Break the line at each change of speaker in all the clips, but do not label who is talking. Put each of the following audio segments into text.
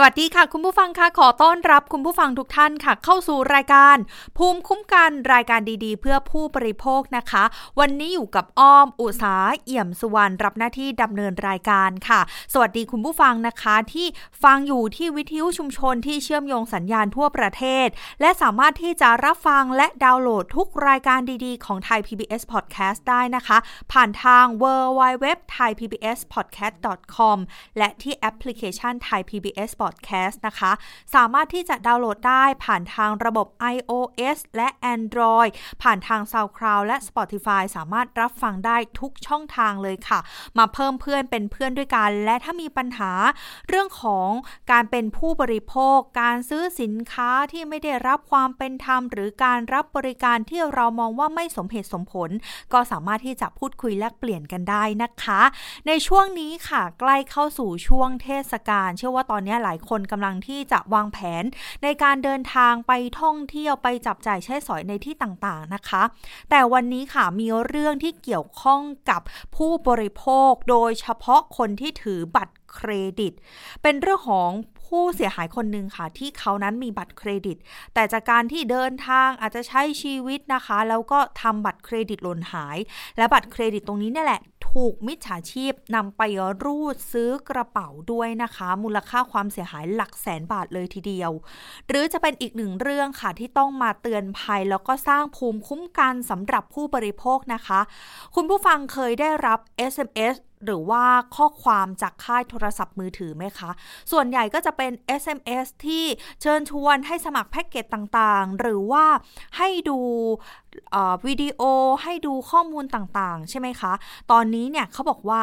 สวัสดีค่ะ คุณผู้ฟังค่ะขอต้อนรับคุณผู้ฟังทุกท่านค่ะ เข้าสู่รายการ ภูมิคุ้มกันรายการดีๆ เพื่อผู้บริโภคนะคะ วันนี้อยู่กับอ้อมอุสาเอี่ยมสุวรรณรับหน้าที่ดำเนินรายการค่ะ สวัสดีคุณผู้ฟังนะคะ ที่ฟังอยู่ที่วิทยุชุมชนที่เชื่อมโยงสัญญาณทั่วประเทศ และสามารถที่จะรับฟังและดาวน์โหลดทุกรายการดีๆ ของไทย PBS Podcast ได้นะคะ ผ่านทาง w w w t h a i PBS Podcast com และที่แอปพลิเคชันไทย PBS Podcast นะคะ สามารถที่จะดาวน์โหลดได้ผ่านทางระบบ iOS และ Android ผ่านทาง SoundCloud และ Spotify สามารถรับฟังได้ทุกช่องทางเลยค่ะ มาเพิ่มเพื่อนเป็นเพื่อนด้วยกัน และถ้ามีปัญหาเรื่องของการเป็นผู้บริโภค การซื้อสินค้าที่ไม่ได้รับความเป็นธรรม หรือการรับบริการที่เรามองว่าไม่สมเหตุสมผล ก็สามารถที่จะพูดคุยแลกเปลี่ยนกันได้นะคะ ในช่วงนี้ค่ะ ใกล้เข้าสู่ช่วงเทศกาลเชื่อว่าตอนนี้หลายคนกำลังที่จะวางแผน ในการเดินทางไปท่องเที่ยวไปจับจ่ายใช้สอยในที่ต่างๆนะคะ แต่วันนี้ค่ะมีเรื่องที่เกี่ยวข้องกับผู้บริโภค โดยเฉพาะคนที่ถือบัตรเครดิต เป็นเรื่องของผู้เสียหายคนหนึ่งค่ะ ที่เขานั้นมีบัตรเครดิต แต่จากการที่เดินทางอาจจะใช้ชีวิตนะคะ แล้วก็ทำบัตรเครดิตหล่นหาย และบัตรเครดิตตรงนี้นี่แหละ ถูกมิจฉาชีพนำไปรูดซื้อกระเป๋าด้วยนะคะ มูลค่าความเสียหายหลักแสนบาทเลยทีเดียว หรือจะเป็นอีกหนึ่งเรื่องค่ะที่ต้องมาเตือนภัย แล้วก็สร้างภูมิคุ้มกันสำหรับผู้บริโภคนะคะ คุณผู้ฟังเคยได้รับ SMS หรือว่าข้อความจากค่ายโทรศัพท์มือถือไหมคะ ส่วนใหญ่ก็จะเป็น SMS ที่เชิญชวนให้สมัครแพ็กเกจต่างๆ หรือว่าให้ดูวิดีโอให้ดูข้อมูลต่างๆ ใช่ไหมคะ ตอนนี้เนี่ยเขาบอกว่า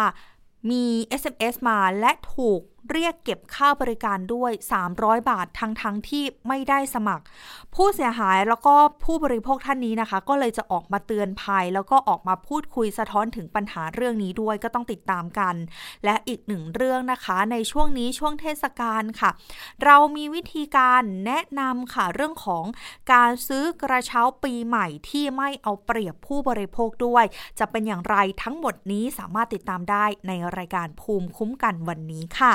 มี SMS มาและถูก เรียกเก็บค่าบริการด้วย 300 บาททั้งทั้งที่ไม่ได้สมัคร ผู้เสียหายแล้วก็ผู้บริโภคท่านนี้นะคะ ก็เลยจะออกมาเตือนภัย แล้วก็ออกมาพูดคุยสะท้อนถึงปัญหาเรื่องนี้ด้วยก็ต้องติดตามกัน และอีกหนึ่งเรื่องนะคะในช่วงนี้ช่วงเทศกาลค่ะ เรามีวิธีการแนะนำค่ะเรื่องของการซื้อกระเช้าปีใหม่ที่ไม่เอาเปรียบผู้บริโภคด้วย จะเป็นอย่างไรทั้งหมดนี้สามารถติดตามได้ในรายการภูมิคุ้มกันวันนี้ค่ะ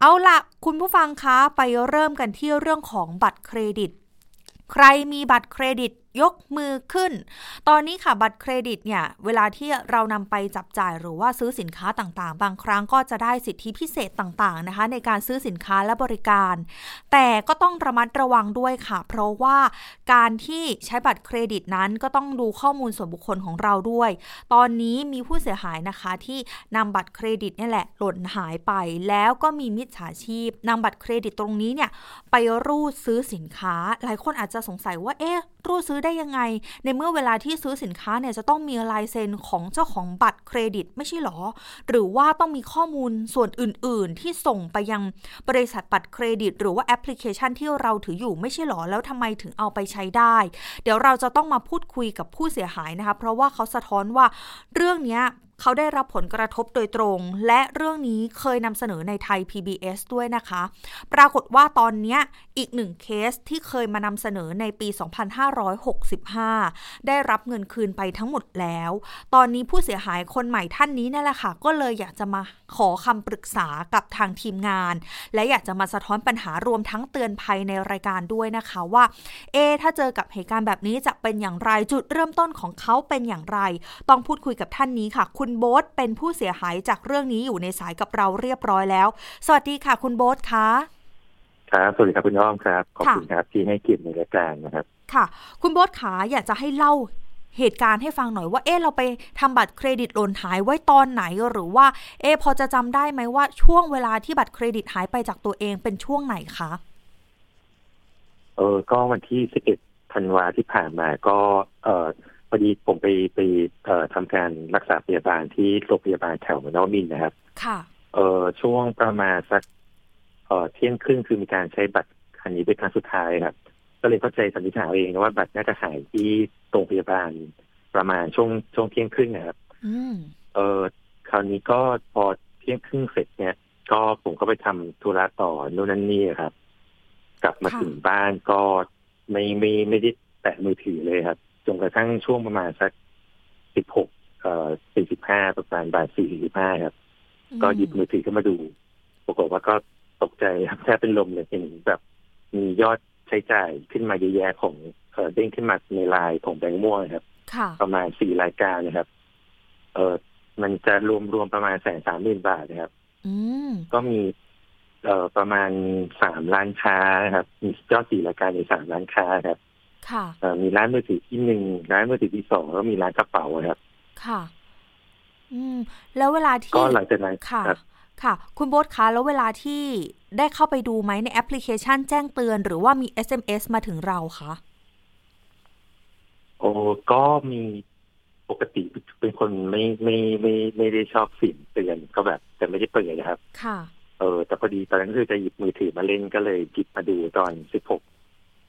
เอาละคุณผู้ฟังคะไปเริ่มกันที่เรื่องของบัตรเครดิต ใครมีบัตรเครดิต ยกมือขึ้น ตอนนี้ค่ะบัตรเครดิตเนี่ย เวลาที่เรานำไปจับจ่ายหรือว่าซื้อสินค้าต่างๆ บางครั้งก็จะได้สิทธิพิเศษต่างๆนะคะ ในการซื้อสินค้าและบริการ แต่ก็ต้องระมัดระวังด้วยค่ะ เพราะว่าการที่ใช้บัตรเครดิตนั้นก็ต้องดูข้อมูลส่วนบุคคลของเราด้วย ตอนนี้มีผู้เสียหายนะคะที่นำบัตรเครดิตนี่แหละหล่นหายไป แล้วก็มีมิจฉาชีพนำบัตรเครดิตตรงนี้เนี่ยไปรูดซื้อสินค้า หลายคนอาจจะสงสัยว่าเอ๊ะรูดซื้อได้ยังไง ในเมื่อเวลาที่ซื้อสินค้าเนี่ยจะต้องมีลายเซ็นของเจ้าของบัตรเครดิตไม่ใช่หรอ หรือว่าต้องมีข้อมูลส่วนอื่น ๆ ที่ส่งไปยังบริษัทบัตรเครดิต หรือว่าแอปพลิเคชันที่เราถืออยู่ไม่ใช่หรอแล้วทำไมถึงเอาไปใช้ได้ เดี๋ยวเราจะต้องมาพูดคุยกับผู้เสียหายนะคะ เพราะว่าเขาสะท้อนว่าเรื่องนี้เขาได้รับผลกระทบโดยตรง และเรื่องนี้เคยนำเสนอในไทย PBS ด้วยนะคะ ปรากฏว่าตอนนี้ อีกหนึ่งเคสที่เคยมานำเสนอในปี 2565 ได้รับเงินคืนไปทั้งหมดแล้ว ตอนนี้ผู้เสียหายคนใหม่ท่านนี้นั่นแหละค่ะ ก็เลยอยากจะมาขอคำปรึกษากับทางทีมงาน และอยากจะมาสะท้อนปัญหารวมทั้งเตือนภัยในรายการด้วยนะคะว่า เอ ถ้าเจอกับเหตุการณ์แบบนี้จะเป็นอย่างไรจุดเริ่มต้นของเขาเป็นอย่างไร ต้องพูดคุยกับท่านนี้ค่ะ คุณโบ๊ทเป็นผู้เสียหายจากเรื่องนี้อยู่ในสายกับเราเรียบร้อยแล้ว สวัสดีค่ะ คุณโบ๊ทคะ
ครับสวัสดีครับคุณอ้อมครับ ขอบคุณครับที่ให้เกียรติในรายการนะครับ
ค่ะ คุณโบ๊ทขาอยากจะให้เล่าเหตุการณ์ให้ฟังหน่อยว่า เอ๊ะเราไปทำบัตรเครดิตหล่นหายไว้ตอนไหนหรือว่า เอ๊ะพอจะจำได้ไหมว่าช่วงเวลาที่บัตรเครดิตหายไปจากตัวเองเป็นช่วงไหนคะ
เออก็วันที่สิบเอ็ดธันวาที่ผ่านมาก็ เออพอดีผมไปไปเอ่อทำการรักษาพยาบาลที่โรงพยาบาลแถวนอมินนะครับ
ค่ะ
เออช่วงประมาณสัก เอ่อเที่ยงครึ่งคือมีการใช้บัตรคันนี้เป็นครั้งสุดท้ายครับ ก็เลยเข้าใจสันนิษฐานเองว่าบัตรน่าจะหายที่โรงพยาบาลประมาณช่วงช่วงเที่ยงครึ่งนะครับเออคราวนี้ก็พอเที่ยงครึ่งเสร็จเนี่ย ก็ผมก็ไปทำธุระต่อโน่นนั่นนี่ครับ กลับมาถึงบ้านก็ไม่ไม่ไม่ได้แตะมือถือเลยครับจนกระทั่งช่วงประมาณสักสิบหกเอ่อสี่สิบห้าประมาณบ่ายสี่สิบห้าครับ ก็หยิบมือถือขึ้นมาดู ปรากฏว่าก็ ตกใจครับแทบเป็นลมเลยเห็นแบบมียอดใช้จ่ายขึ้นมาเยอะแยะของเออเด้งขึ้นมาในไลน์ของแบงก์ม่วงครับ
ค่ะ
ประมาณสี่รายการนะครับ เออมันจะรวมรวมประมาณแสนสามหมื่นบาทนะครับ
อืม
ก็มี เอ่อประมาณสามร้านค้านะครับ มียอดสี่รายการในสามร้านค้าครับ
ค่ะ
เอ่อมีร้านมือถือที่หนึ่งร้านมือถือที่สองแล้วมีร้านกระเป๋าครับ
ค่ะ อืม แล้วเวลาที่
ก็หลังจากนั้น
ค่ะ
ครับ
ค่ะ คุณโบ๊ทคะแล้วเวลาที่ได้เข้าไปดูไหมในแอปพลิเคชันแจ้งเตือน หรือว่ามี SMS มาถึงเราคะ
โอ้ก็มีปกติเป็นคนไม่ไม่ไม่ไม่ได้ชอบสิ่งเตือนก็แบบ แต่ไม่ได้เปิดนะครับ
ค่ะ
เออ แต่พอดีตอนนั้นคือจะหยิบมือถือมาเล่นก็เลยหยิบมาดูตอนสิบหก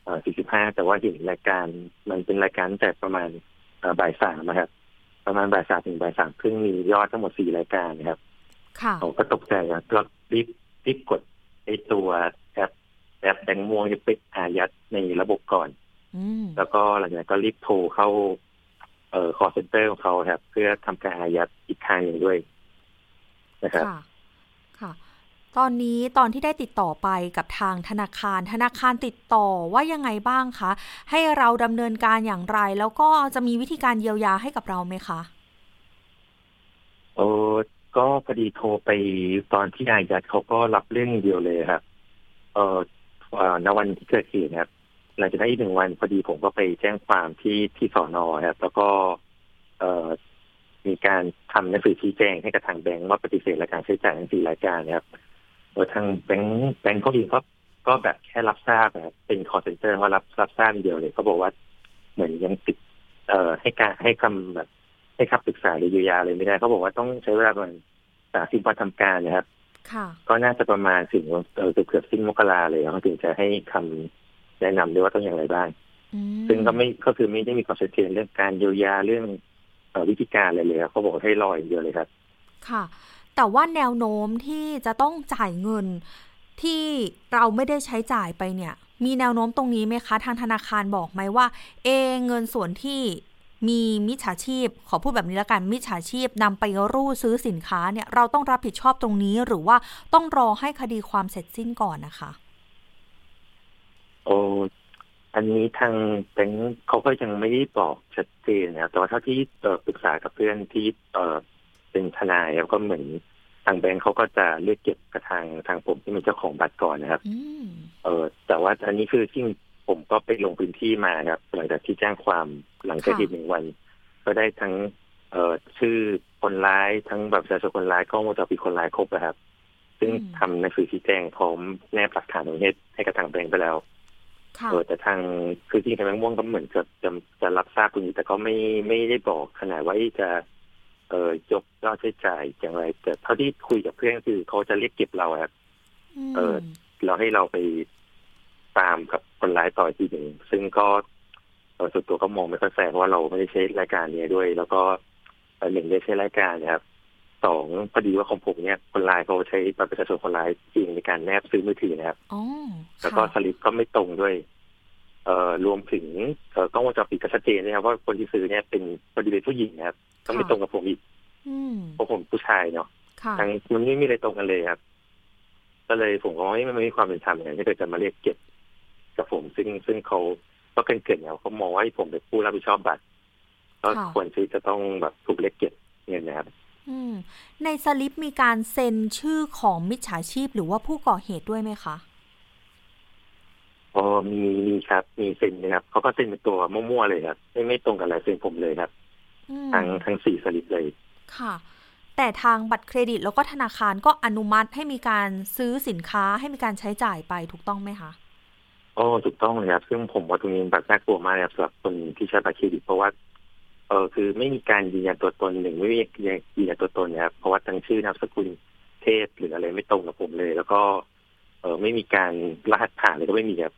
เอ่อสี่สิบห้าแต่ว่าเห็นรายการมันเป็นรายการตั้งแต่ประมาณเอ่อบ่ายสามนะครับ ประมาณบ่ายสามถึงบ่ายสามครึ่งมียอดทั้งหมดสี่รายการนะครับ
ค่ะ
ผมก็ตกใจครับก็รีบรีบกดไอ้ตัวแอปแอปแบงค์ม่วงที่ไปอายัดในระบบก่อน
อืม
แล้วก็หลังจากนั้นก็รีบโทรเข้า เอ่อ call center ของเขาครับ เพื่อทำการอายัดอีกทางหนึ่งด้วยนะครับ
ค่ะค่ะ ตอนนี้ตอนที่ได้ติดต่อไปกับทางธนาคาร ธนาคารติดต่อว่ายังไงบ้างคะ ให้เราดำเนินการอย่างไร แล้วก็จะมีวิธีการเยียวยาให้กับเราไหมคะ
โอ้ ก็พอดีโทรไปตอนที่อายัดเขาก็รับเรื่องเดียวเลยครับ เอ่อณวันที่เกิดเหตุนะครับหลังจากนั้นอีกหนึ่งวันพอดีผมก็ไปแจ้งความที่ที่สอนอครับแล้วก็ เอ่อมีการทำหนังสือชี้แจงให้กับทางแบงก์ว่าปฏิเสธรายการใช้จ่ายทั้งสี่รายการนะครับโดยทางแบงก์แบงก์เขาเองก็ก็แบบแค่รับทราบนะครับเป็น call center ว่ารับรับทราบเดียวเลยเขาบอกว่า เหมือนยังติด เอ่อให้การให้คำแบบ ให้คำปรึกษาหรือเยียวยาอะไรไม่ได้ เขาบอกว่าต้องใช้เวลาประมาณสามสิบวันทำการนะครับ
ค่ะ
ก็น่าจะประมาณถึงเออเกือบเกือบสิ้นมกราเลยเขาถึงจะให้คำแนะนำด้วยว่าต้องอย่างไรบ้าง
อืม
ซึ่งก็ไม่ก็คือไม่ได้มีความชัดเจนเรื่องการเยียวยาเรื่องเอ่อวิธีการอะไรเลยครับเขาบอกให้รออย่างเดียวเลยครับ
ค่ะ แต่ว่าแนวโน้มที่จะต้องจ่ายเงินที่เราไม่ได้ใช้จ่ายไปเนี่ย มีแนวโน้มตรงนี้ไหมคะ ทางธนาคารบอกไหมว่า เอเงินส่วนที่ มีมิจฉาชีพ ขอพูดแบบนี้แล้วกันมิจฉาชีพนำไปรูดซื้อสินค้าเนี่ยเราต้องรับผิดชอบตรงนี้หรือว่าต้องรอให้คดีความเสร็จสิ้นก่อนนะคะ
โอ้อันนี้ทางแบงค์เขาก็ยังไม่ได้บอกชัดเจนนะครับแต่ว่าเท่าที่เอ่อปรึกษากับเพื่อนที่เอ่อเป็นทนายแล้วก็เหมือนทางแบงค์เขาก็จะเรียกเก็บกับทางทางผมที่เป็นเจ้าของบัตรก่อนนะครับ
อืม
เออแต่ว่าอันนี้คือที่ ผมก็ไปลงพื้นที่มาครับหลังจากที่แจ้งความหลังจากเหตุหนึ่งวัน ก็ได้ทั้ง เอ่อชื่อคนร้ายทั้งแบบประชาชนคนร้ายกล้องวงจรปิดคนร้ายครบนะครับ ซึ่ง
อืม
ทำหนังสือชี้แจงพร้อมแนบหลักฐานตรงนี้ให้กับทางแบงค์ไปแล้ว
ค่ะ
เออแต่ทางคือที่ทางแบงค์ม่วงก็เหมือนจะจะจะรับทราบตรงนี้แต่ก็ไม่ไม่ได้บอกขนาดว่าจะ เอ่อยกยอดใช้จ่ายอย่างไร แต่เท่าที่คุยกับเพื่อนคือเขาจะเรียกเก็บเราครับ
ม
เออเราให้เราไป ตามกับคนร้ายต่ออีกทีหนึ่งซึ่งก็เอ่อส่วนตัวก็มองไม่ค่อยแฟร์เพราะว่าเราไม่ได้ใช้รายการนี้ด้วย แล้วก็เอ่อหนึ่งได้ใช้รายการนะครับสองพอดีว่าของผมเนี่ยคนร้ายเขาใช้บัตรประชาชนคนร้ายจริงในการแนบซื้อมือถือนะครับ
อ๋อ
แล้วก็
ค่ะ
สลิปก็ไม่ตรงด้วย เอ่อรวมถึงเอ่อกล้องวงจรปิดก็ชัดเจนนะครับว่าคนที่ซื้อเนี่ยเป็นพอดีเป็นผู้หญิงนะครับ ก็ไม่ตรงกับผมอีก
อืม
เพราะผมผู้ชายเนาะ
ค่ะ
ทางมันไม่มีอะไรตรงกันเลยครับ ก็เลยผมก็ไม่ไม่มีความเป็นธรรมอย่างที่เกิดจะมาเรียกเก็บ กับผม ซึ่งซึ่งเขาก็เกินเกินเนี่ยเขามองว่าให้ผมเป็นผู้รับผิดชอบบัตรก็
ค่ะ
ควรที่จะต้องแบบถูกเรียกเก็บเงินนะครับ
อืมในสลิปมีการเซ็นชื่อของมิจฉาชีพหรือว่าผู้ก่อเหตุด้วยไหมคะ
อ๋อมีมีครับ มีเซ็นนะครับเขาก็เซ็นเป็นตัวมั่วๆเลยครับไม่ไม่ตรงกับลายเซ็นผมเลยครับ
อืม
ทั้งทั้งสี่สลิปเลย
ค่ะ แต่ทางบัตรเครดิตแล้วก็ธนาคารก็อนุมัติให้มีการซื้อสินค้าให้มีการใช้จ่ายไปถูกต้องไหมคะ
โอ้ถูกต้องเลยครับ ซึ่งผมว่าตรงนี้แบบน่ากลัวมากนะครับสำหรับคนที่ใช้บัตรเครดิตเพราะว่าเออคือไม่มีการยืนยันตัวตนหนึ่งไม่มียืนยันตัวตนนะครับเพราะว่าทั้งชื่อนามสกุลเทศหรืออะไรไม่ตรงกับผมเลย แล้วก็ เออไม่มีการรหัสผ่านเลยก็ไม่มีครับ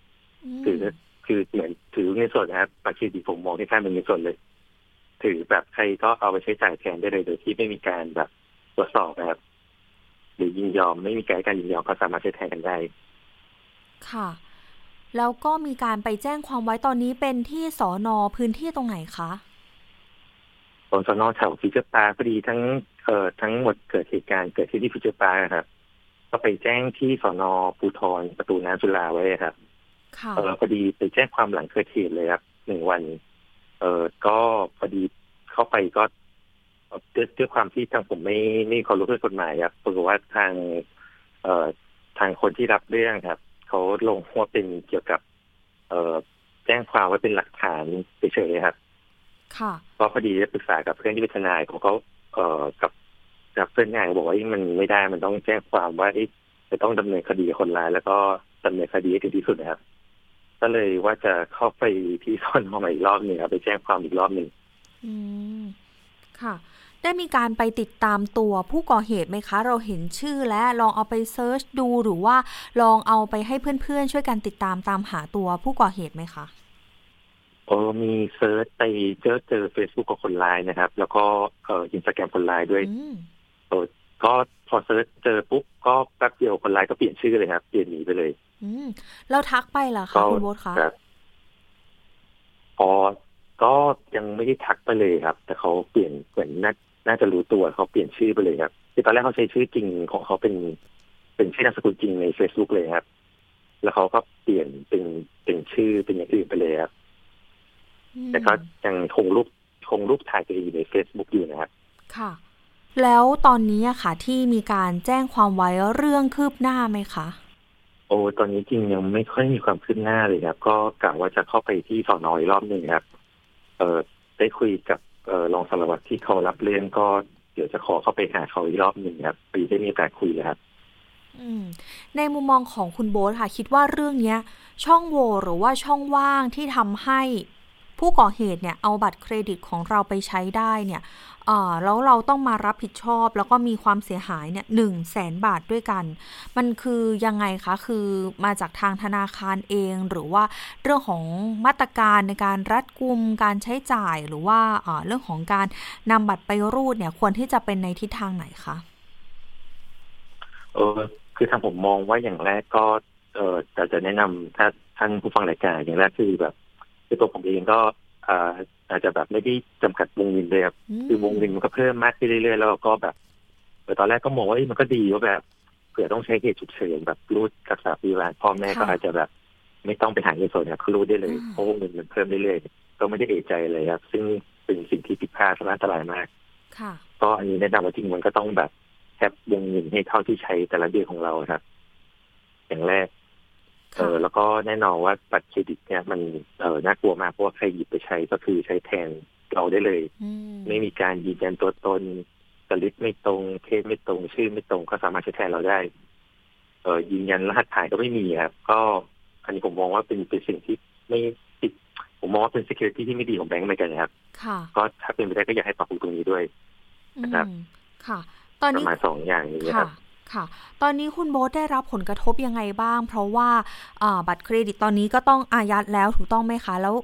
ม
คือคือเหมือนถือเงินสดนะครับบัตรเครดิตผมมองที่แค่เป็นเงินสดเลย ถือแบบใครก็เอาไปใช้จ่ายแทนได้เลยโดยที่ไม่มีการแบบตรวจสอบนะครับ หรือยินยอมไม่มีการให้การยินยอมก็สามารถใช้แทนกันได้
ค่ะ แล้วก็มีการไปแจ้งความไว้ตอนนี้เป็นที่สอนอพื้นที่ตรงไหนคะ
ตรงสอนอแถวฟิวเจอร์พาร์คพอดีทั้งเอ่อทั้งหมดเกิดเหตุการณ์เกิดที่ที่ฟิวเจอร์พาร์คครับ ก็ไปแจ้งที่สอนอภูทรประตูน้ำจุฬาไว้ครับเออพอดีไปแจ้งความหลังเกิดเหตุเลยครับหนึ่งวัน เออก็พอดีเข้าไปก็ด้วยความที่ทางผมไม่ไม่ขอรู้เรื่องกฎหมายครับปรากฏว่าทาง เอ่อทางคนที่รับเรื่องครับ เขาลงว่าเป็นเกี่ยวกับเอ่อแจ้งความไว้เป็นหลักฐานเฉยๆครับ
ค่ะ
เพราะพอดีได้ปรึกษากับเพื่อนที่เป็นทนายของเขาเอ่อกับกับเพื่อนงานบอกว่ามันไม่ได้มันต้องแจ้งความว่าจะต้องดำเนินคดีคนร้ายแล้วก็ดำเนินคดีให้ถึงที่สุดนะครับ ก็เลยว่าจะเข้าไปที่ซ่อนมาอีกรอบหนึ่งครับไปแจ้งความอีกรอบหนึ่ง
อืมค่ะ ได้มีการไปติดตามตัวผู้ก่อเหตุไหมคะ เราเห็นชื่อและลองเอาไปเซิร์ชดูหรือว่าลองเอาไปให้เพื่อนๆ ช่วยกันติดตามตามหาตัวผู้ก่อเหตุไหมคะ
เอ่อมี search ไปเจอเจอเฟซบุ๊กของคนร้ายนะครับ แล้วก็เอ่ออินสตาแกรมคนร้ายด้วยเอ่อก็พอ search เจอปุ๊บก็แป๊บเดียวคนร้ายก็เปลี่ยนชื่อเลยครับ เปลี่ยนหนีไปเลย
อืมแล้วทักไปเหรอคะคุณโบ๊ทคะ
พอก็ยังไม่ได้ทักไปเลยครับ แต่เขาเปลี่ยนเหมือนน่า น่าจะรู้ตัวเขาเปลี่ยนชื่อไปเลยครับคือตอนแรกเขาใช้ชื่อจริงของเขาเป็นเป็นชื่อนามสกุลจริงในเฟซบุ๊กเลยครับ แล้วเขาก็เปลี่ยนเป็นเป็นชื่อเป็นอย่างอื่นไปเลยครับแต่ก็ยังคงรูปคงรูปถ่ายตัวเองอยู่ในเฟซบุ๊กอยู่นะครับ
ค่ะ แล้วตอนนี้อะค่ะที่มีการแจ้งความไว้เรื่องคืบหน้าไหมคะ
โอ้ตอนนี้จริงยังไม่ค่อยมีความคืบหน้าเลยครับ ก็กะว่าจะเข้าไปที่สอนอยรอบหนึ่งครับ เออได้คุยกับ เออรองสารวัตรที่เขารับเรื่องก็เดี๋ยวจะขอเข้าไปหาเขาอีกรอบหนึ่งครับปีได้มีแต่คุยครับ
ในมุมมองของคุณโบ๊ทค่ะ คิดว่าเรื่องเนี้ย ช่องโหว่หรือว่าช่องว่างที่ทำให้ ผู้ก่อเหตุเนี่ยเอาบัตรเครดิตของเราไปใช้ได้เนี่ยแล้วเราต้องมารับผิดชอบ แล้วก็มีความเสียหายเนี่ยหนึ่งแสนบาทด้วยกัน มันคือยังไงคะ คือมาจากทางธนาคารเอง หรือว่าเรื่องของมาตรการในการรัดกุมการใช้จ่าย หรือว่าเรื่องของการนำบัตรไปรูดเนี่ยควรที่จะเป็นในทิศทางไหนคะ
เออคือทางผมมองว่าอย่างแรกก็เออจะจะแนะนำถ้าท่านผู้ฟังรายการอย่างแรกคือแบบ คือตัวผมเองก็อาจจะแบบไม่ได้จำกัดวงเงินเลยครับคือวงเงินมันก็เพิ่มมากขึ้นเรื่อยๆแล้วก็แบบตอนแรกก็มองว่ามันก็ดีว่าแบบเผื่อต้องใช้เหตุฉุกเฉินแบบรูดรักษาพยาบาลพ่อแม่ก็อาจจะแบบ ไม่ต้องไปหาเงินสดเนี่ยเขารูดได้เลยเพราะวงเงินมันเพิ่มเรื่อยๆก็ไม่ได้เอะใจเลยครับ ซึ่งเป็นสิ่งที่ผิดพลาดและอันตรายมากก็อันนี้แนะนำว่าจริงมันก็ต้องแบบแคปวงเงินให้เท่าที่ใช้แต่ละเดือนของเราครับ อย่างแรก เออแล้วก็แน่นอนว่าบัตรเครดิตเนี่ยมันเออน่ากลัวมากเพราะว่าใครหยิบไปใช้ก็คือใช้แทนเราได้เลย ไม่มีการยืนยันตัวตนสลิปไม่ตรงเคสไม่ตรงชื่อไม่ตรงก็สามารถใช้แทนเราได้ เออยืนยันรหัสผ่านก็ไม่มีครับก็ อันนี้ผมมองว่าเป็นเป็นสิ่งที่ไม่ติดผมมองว่าเป็น security ที่ไม่ดีของแบงก์เหมือนกันนะครับก็ถ้าเป็นไปได้ก็อยากให้ปรับปรุงตรงนี้ด้วยนะครับ
ค่ะ ตอนนี้
ประมาณสองอย่างนี้ครับ
ค่ะ ตอนนี้คุณโบ๊ทได้รับผลกระทบยังไงบ้าง เพราะว่าบัตรเครดิตตอนนี้ก็ต้องอายัดแล้วถูกต้องไหมคะ แล้ว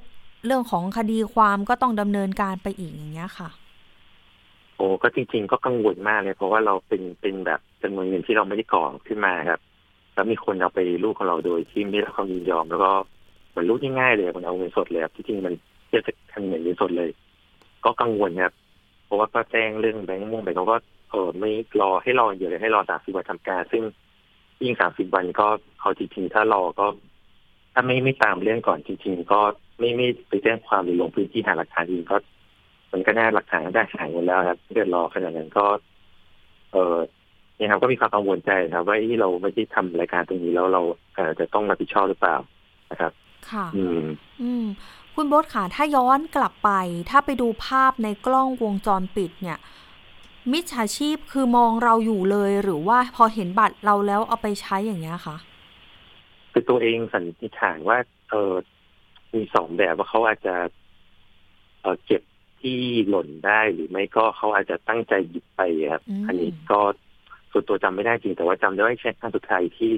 เรื่องของคดีความก็ต้องดำเนินการไปอีกอย่างเงี้ยค่ะ
โอ้ก็จริง ๆ ก็กังวลมากเลย เพราะว่าเราเป็นเป็นแบบจำนวนเงินที่เราไม่ได้ก่อขึ้นมาครับ แล้วมีคนเอาไปลูกของเราโดยที่ไม่ได้รับความยินยอม แล้วก็เหมือนลูกง่ายๆเลยมันเอาเงินสดเลยครับที่จริงมันเทียบกับเงินสดเลย ก็กังวลครับเพราะว่าก็แจ้งเรื่องแบงก์ม่วงไปเขาก็ เออไม่รอให้รออยู่เลยให้รอสามสิบวันทำการ ซึ่งยิ่งสามสิบวันก็เขาจริงๆถ้ารอก็ ถ้าไม่ไม่ตามเรื่องก่อนจริงๆก็ไม่ไม่ไปแจ้งความหรือลงพื้นที่หาหลักฐานเองก็ มันก็น่าหลักฐานได้หายหมดแล้วครับเดือนรอขนาดนั้นก็ เออเนี่ยครับก็มีความกังวลใจครับ ว่าที่เราไม่ได้ทำรายการตรงนี้แล้วเราเออจะต้องรับผิดชอบหรือเปล่านะครับ
ค่ะ
อืม
อืม คุณโบ๊ทค่ะถ้าย้อนกลับไป ถ้าไปดูภาพในกล้องวงจรปิดเนี่ย มิจฉาชีพคือมองเราอยู่เลยหรือว่าพอเห็นบัตรเราแล้วเอาไปใช้อย่างเงี้ยคะ
คือตัวเองสันนิษฐานว่าเออมีสองแบบว่าเขาอาจจะเออเก็บที่หล่นได้หรือไม่ก็เขาอาจจะตั้งใจหยิบไปครับอันนี้ก็ส่วนตัวจำไม่ได้จริง แต่ว่าจำได้ว่าเช็คครั้งสุดท้ายที่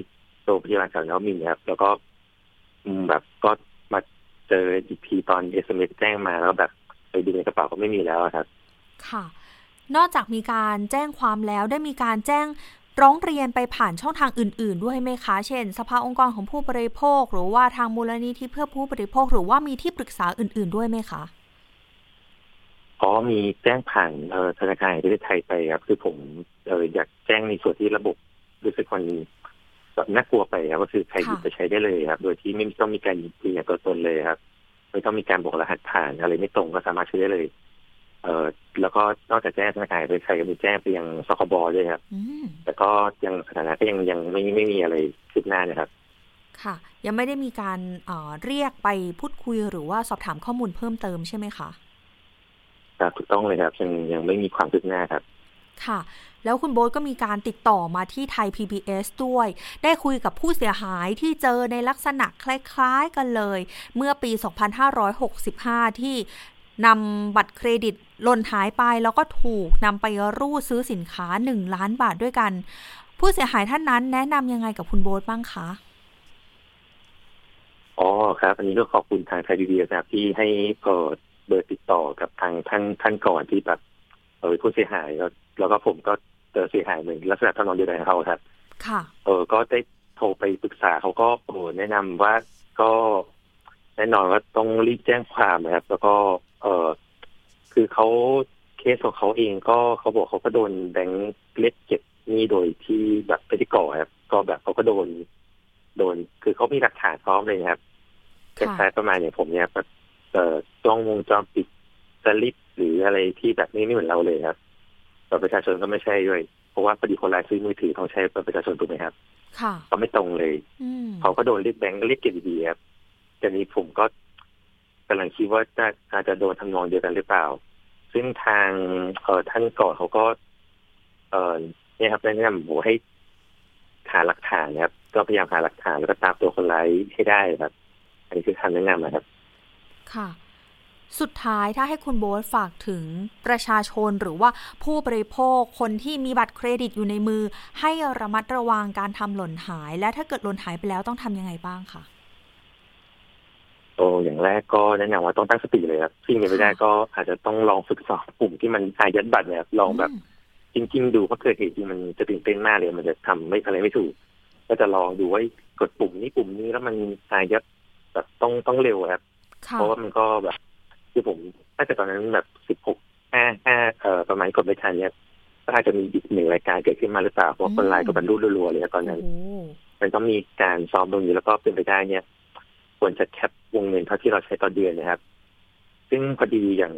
โรงพยาบาลสาวน้อมินครับแล้วก็แบบก็มาเจออีกทีตอน SMS แจ้งมาแล้วแบบไปดูในกระเป๋าก็ไม่มีแล้วครับ
ค่ะ นอกจากมีการแจ้งความแล้วได้มีการแจ้งร้องเรียนไปผ่านช่องทางอื่น ๆ ด้วยไหมคะ เช่น สภาองค์กรของผู้บริโภค หรือว่าทางมูลนิธิเพื่อผู้บริโภค หรือว่ามีที่ปรึกษาอื่น ๆ ด้วยไหมคะ
อ๋อมีแจ้งผ่านธนาคารแห่งประเทศไทยไปครับ คือผมเอออยากแจ้งในส่วนที่ระบบรู้สึกมันแบบน่ากลัวไปครับก็คือใครหยิบไปใช้ได้เลยครับ โดยที่ไม่ต้องมีการยืนยันตัวตนเลยครับ ไม่ต้องมีการบอกรหัสผ่านอะไรไม่ตรงก็สามารถใช้ได้เลย เออแล้วก็นอกจากแจ้งธนาคารไปใครก็มีแจ้งไปยังสคบด้วยครับแต่ก็ยังสถานะก็ยังยังไม่ไม่มีอะไรคืบหน้านะครับ
ค่ะ ยังไม่ได้มีการเเรียกไปพูดคุยหรือว่าสอบถามข้อมูลเพิ่มเติมใช่ไหมคะ
ครับถูกต้องเลยครับยังยังไม่มีความคืบหน้าครับ
ค่ะ แล้วคุณโบ๊ทก็มีการติดต่อมาที่ไทย PBS ด้วย ได้คุยกับผู้เสียหายที่เจอในลักษณะคล้าย ๆ กันเลย เมื่อปี 2565 ที่ นำบัตรเครดิตหล่นหายไปแล้วก็ถูกนำไปรูดซื้อสินค้า 1 ล้านบาทด้วยกัน ผู้เสียหายท่านนั้นแนะนำยังไงกับคุณโบ๊ทบ้างคะ
อ๋อครับ อันนี้ก็ขอบคุณทางไทยพีบีนะครับที่ให้เปิดเบอร์ติดต่อกับทางท่านท่านก่อนที่แบบเออผู้เสียหายแล้วแล้วก็ผมก็เจอเสียหายเหมือนลักษณะทำนองเดียวกันเขาครับ
ค่ะ
เออก็ได้โทรไปปรึกษาเขาก็โอ้แนะนำว่าก็แน่นอนว่าต้องรีบแจ้งความนะครับ แล้วก็ เออคือเขาเคสของเขาเองก็เขาบอกเขาก็โดนแบงค์เล็กเก็บนี่โดยที่แบบไปที่ก่อครับก็แบบเขาก็โดน โดน คือเขามีหลักฐานพร้อมเลยครับคล้ายประมาณอย่างผมเนี่ยแบบเอ่อกล้องวงจรปิดสลิปหรืออะไรที่แบบนี้ไม่เหมือนเราเลยครับบัตรประชาชนก็ไม่ใช่ด้วย เพราะว่าพอดีคนร้ายซื้อมือถือต้องใช้บัตรประชาชนถูกไหมครับ
ค่ะ
ก็ไม่ตรงเลยเขาก็โดนเรียกแบงก์เรียกเก็บดีครับแต่นี้ผมก็ กำลังคิดว่าจะอาจจะโดนทำนองเดียวกันหรือเปล่า ซึ่งทางเออท่านก่อนเขาก็ เออเนี่ยครับแนะนำผมให้หาหลักฐานนะครับ ก็พยายามหาหลักฐานแล้วก็ตามตัวคนร้ายให้ได้ครับ อันนี้คือคำแนะนำนะครับ
ค่ะ สุดท้ายถ้าให้คุณโบ๊ทฝากถึงประชาชนหรือว่าผู้บริโภคคนที่มีบัตรเครดิตอยู่ในมือ ให้ระมัดระวังการทำหล่นหาย และถ้าเกิดหล่นหายไปแล้วต้องทำยังไงบ้างคะ
โอ้อย่างแรกก็แนะนำว่าต้องตั้งสติเลยครับสิ่งนี้ไม่ได้ก็อาจจะต้องลองฝึกสอบปุ่มที่มันอายัดบัตรเนี่ยลองแบบจริง ๆ ดูเพราะเกิดเหตุจริงมันจะตื่นเต้นมากเลย มันจะทำไม่อะไรไม่ถูก ก็จะลองดูว่ากดปุ่มนี้ปุ่มนี้แล้วมันอายัดแบบต้องต้องเร็วครับเพราะว่ามันก็แบบคือผมถ้าเกิดตอนนั้นแบบสิบหกห้าห้าเอ่อประมาณกดไม่ทันเนี่ยก็อาจจะมีอีกหนึ่งรายการเกิดขึ้นมาหรือเปล่าเพราะคนร้ายก็บรรลุรัวๆเลยตอนนั้น มันต้องมีการซ้อมตรงนี้แล้วก็เป็นไปได้เนี่ย ควรจะแคปวงเงินเท่าที่เราใช้ต่อเดือนนะครับ ซึ่งพอดีอย่าง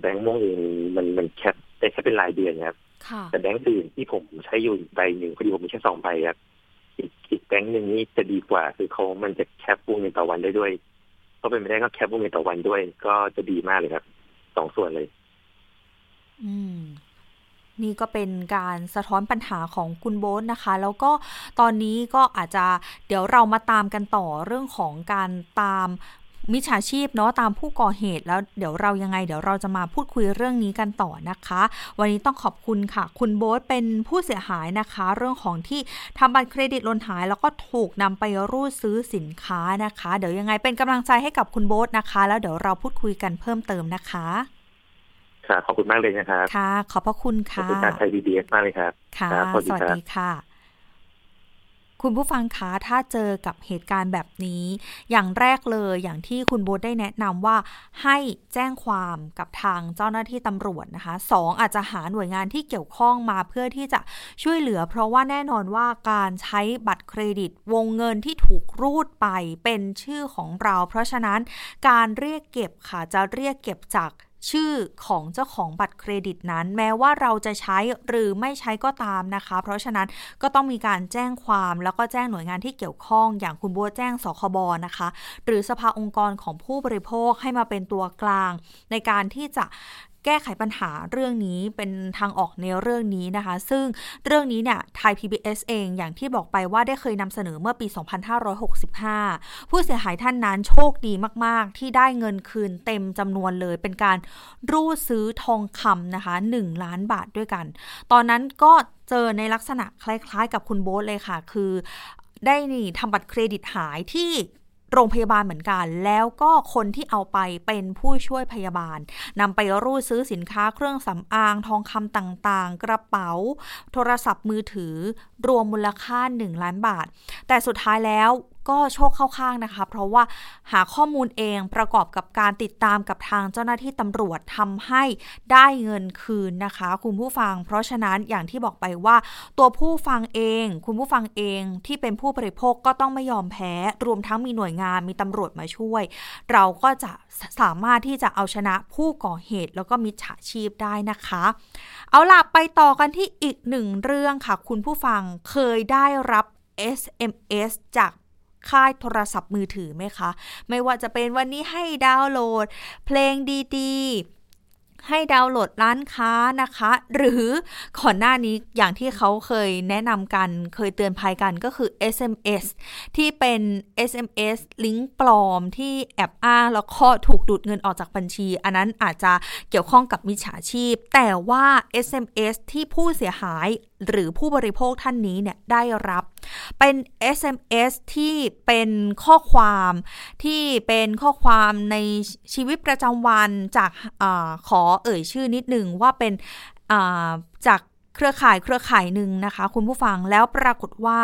แบงก์ม่วงเองมันมันแคปได้แค่เป็นรายเดือนครับ แต่แบงก์อื่นที่ผมใช้อยู่ใบหนึ่งพอดีผมมีแค่สองใบครับอีกอีกแบงก์หนึ่งนี่จะดีกว่า คือเขามันจะแคปวงเงินต่อวันได้ด้วยก็เป็นไปได้ก็แคปวงเงินต่อวันด้วย ก็จะดีมากเลยครับสองส่วนเลย
อืม นี่ก็เป็นการสะท้อนปัญหาของคุณโบ๊ทนะคะ แล้วก็ตอนนี้ก็อาจจะเดี๋ยวเรามาตามกันต่อเรื่องของการตามมิจฉาชีพเนาะตามผู้ก่อเหตุแล้วเดี๋ยวเรายังไง เดี๋ยวเราจะมาพูดคุยเรื่องนี้กันต่อนะคะ วันนี้ต้องขอบคุณค่ะ คุณโบ๊ทเป็นผู้เสียหายนะคะ เรื่องของที่ทำบัตรเครดิตลนหาย แล้วก็ถูกนำไปรูดซื้อสินค้านะคะ เดี๋ยวยังไงเป็นกำลังใจให้กับคุณโบ๊ทนะคะ แล้วเดี๋ยวเราพูดคุยกันเพิ่มเติมนะคะ
ค่ะ ขอบคุณมากเลยนะครับ
ค่ะ ขอบพระคุณค่ะขอบ
คุณการไทยดีดีมากเลยครับ
ค่ะ สวัสดีค่ะคุณผู้ฟังคะถ้าเจอกับเหตุการณ์แบบนี้ อย่างแรกเลยอย่างที่คุณโบ๊ทได้แนะนำว่าให้แจ้งความกับทางเจ้าหน้าที่ตำรวจนะคะสองอาจจะหาหน่วยงานที่เกี่ยวข้องมาเพื่อที่จะช่วยเหลือ เพราะว่าแน่นอนว่าการใช้บัตรเครดิตวงเงินที่ถูกรูดไปเป็นชื่อของเรา เพราะฉะนั้นการเรียกเก็บค่ะจะเรียกเก็บจาก ชื่อของเจ้าของบัตรเครดิตนั้น แม้ว่าเราจะใช้หรือไม่ใช้ก็ตามนะคะ เพราะฉะนั้นก็ต้องมีการแจ้งความแล้วก็แจ้งหน่วยงานที่เกี่ยวข้อง อย่างคุณบัวแจ้งสคบนะคะ หรือสภาองค์กรของผู้บริโภคให้มาเป็นตัวกลาง ในการที่จะ แก้ไขปัญหาเรื่องนี้เป็นทางออกในเรื่องนี้นะคะ ซึ่งเรื่องนี้เนี่ยไทย PBS เองอย่างที่บอกไปว่าได้เคยนำเสนอเมื่อปี 2565 ผู้เสียหายท่านนั้นโชคดีมาก ๆ ที่ได้เงินคืนเต็มจำนวนเลยเป็นการรูดซื้อทองคำนะคะ 1 ล้านบาทด้วยกัน ตอนนั้นก็เจอในลักษณะคล้าย ๆ กับคุณโบ๊ทเลยค่ะ คือได้นี่ทำบัตรเครดิตหายที่ โรงพยาบาลเหมือนกัน แล้วก็คนที่เอาไปเป็นผู้ช่วยพยาบาลนำไปรูดซื้อสินค้าเครื่องสำอางทองคำต่างๆ กระเป๋า โทรศัพท์มือถือ รวมมูลค่า 1 ล้านบาท แต่สุดท้ายแล้ว ก็โชคเข้าข้างนะคะ เพราะว่าหาข้อมูลเองประกอบกับการติดตามกับทางเจ้าหน้าที่ตำรวจทำให้ได้เงินคืนนะคะ คุณผู้ฟัง เพราะฉะนั้นอย่างที่บอกไปว่า ตัวผู้ฟังเอง คุณผู้ฟังเองที่เป็นผู้บริโภคก็ต้องไม่ยอมแพ้ รวมทั้งมีหน่วยงานมีตำรวจมาช่วย เราก็จะสามารถที่จะเอาชนะผู้ก่อเหตุ แล้วก็มิจฉาชีพได้นะคะ เอาล่ะไปต่อกันที่อีกหนึ่งเรื่องค่ะ คุณผู้ฟังเคยได้รับ SMS จาก ค่ายโทรศัพท์มือถือไหมคะ ไม่ว่าจะเป็นวันนี้ให้ดาวน์โหลด เพลงดีๆ ให้ดาวน์โหลดร้านค้านะคะ หรือก่อนหน้านี้อย่างที่เขาเคยแนะนำกัน เคยเตือนภัยกันก็คือ SMS ที่เป็น SMS ลิงก์ปลอมที่แอบอ้างแล้วก็ถูกดูดเงินออกจากบัญชี อันนั้นอาจจะเกี่ยวข้องกับมิจฉาชีพ แต่ว่า SMS ที่ผู้เสียหาย หรือผู้บริโภคท่านนี้เนี่ยได้รับ เป็น SMS ที่เป็นข้อความที่เป็นข้อความในชีวิตประจำวันจากอขอเอ่ยชื่อนิดหนึ่งว่าเป็นจากเครือข่ายเครือข่ายหนึ่งนะคะ คุณผู้ฟังแล้วปรากฏว่า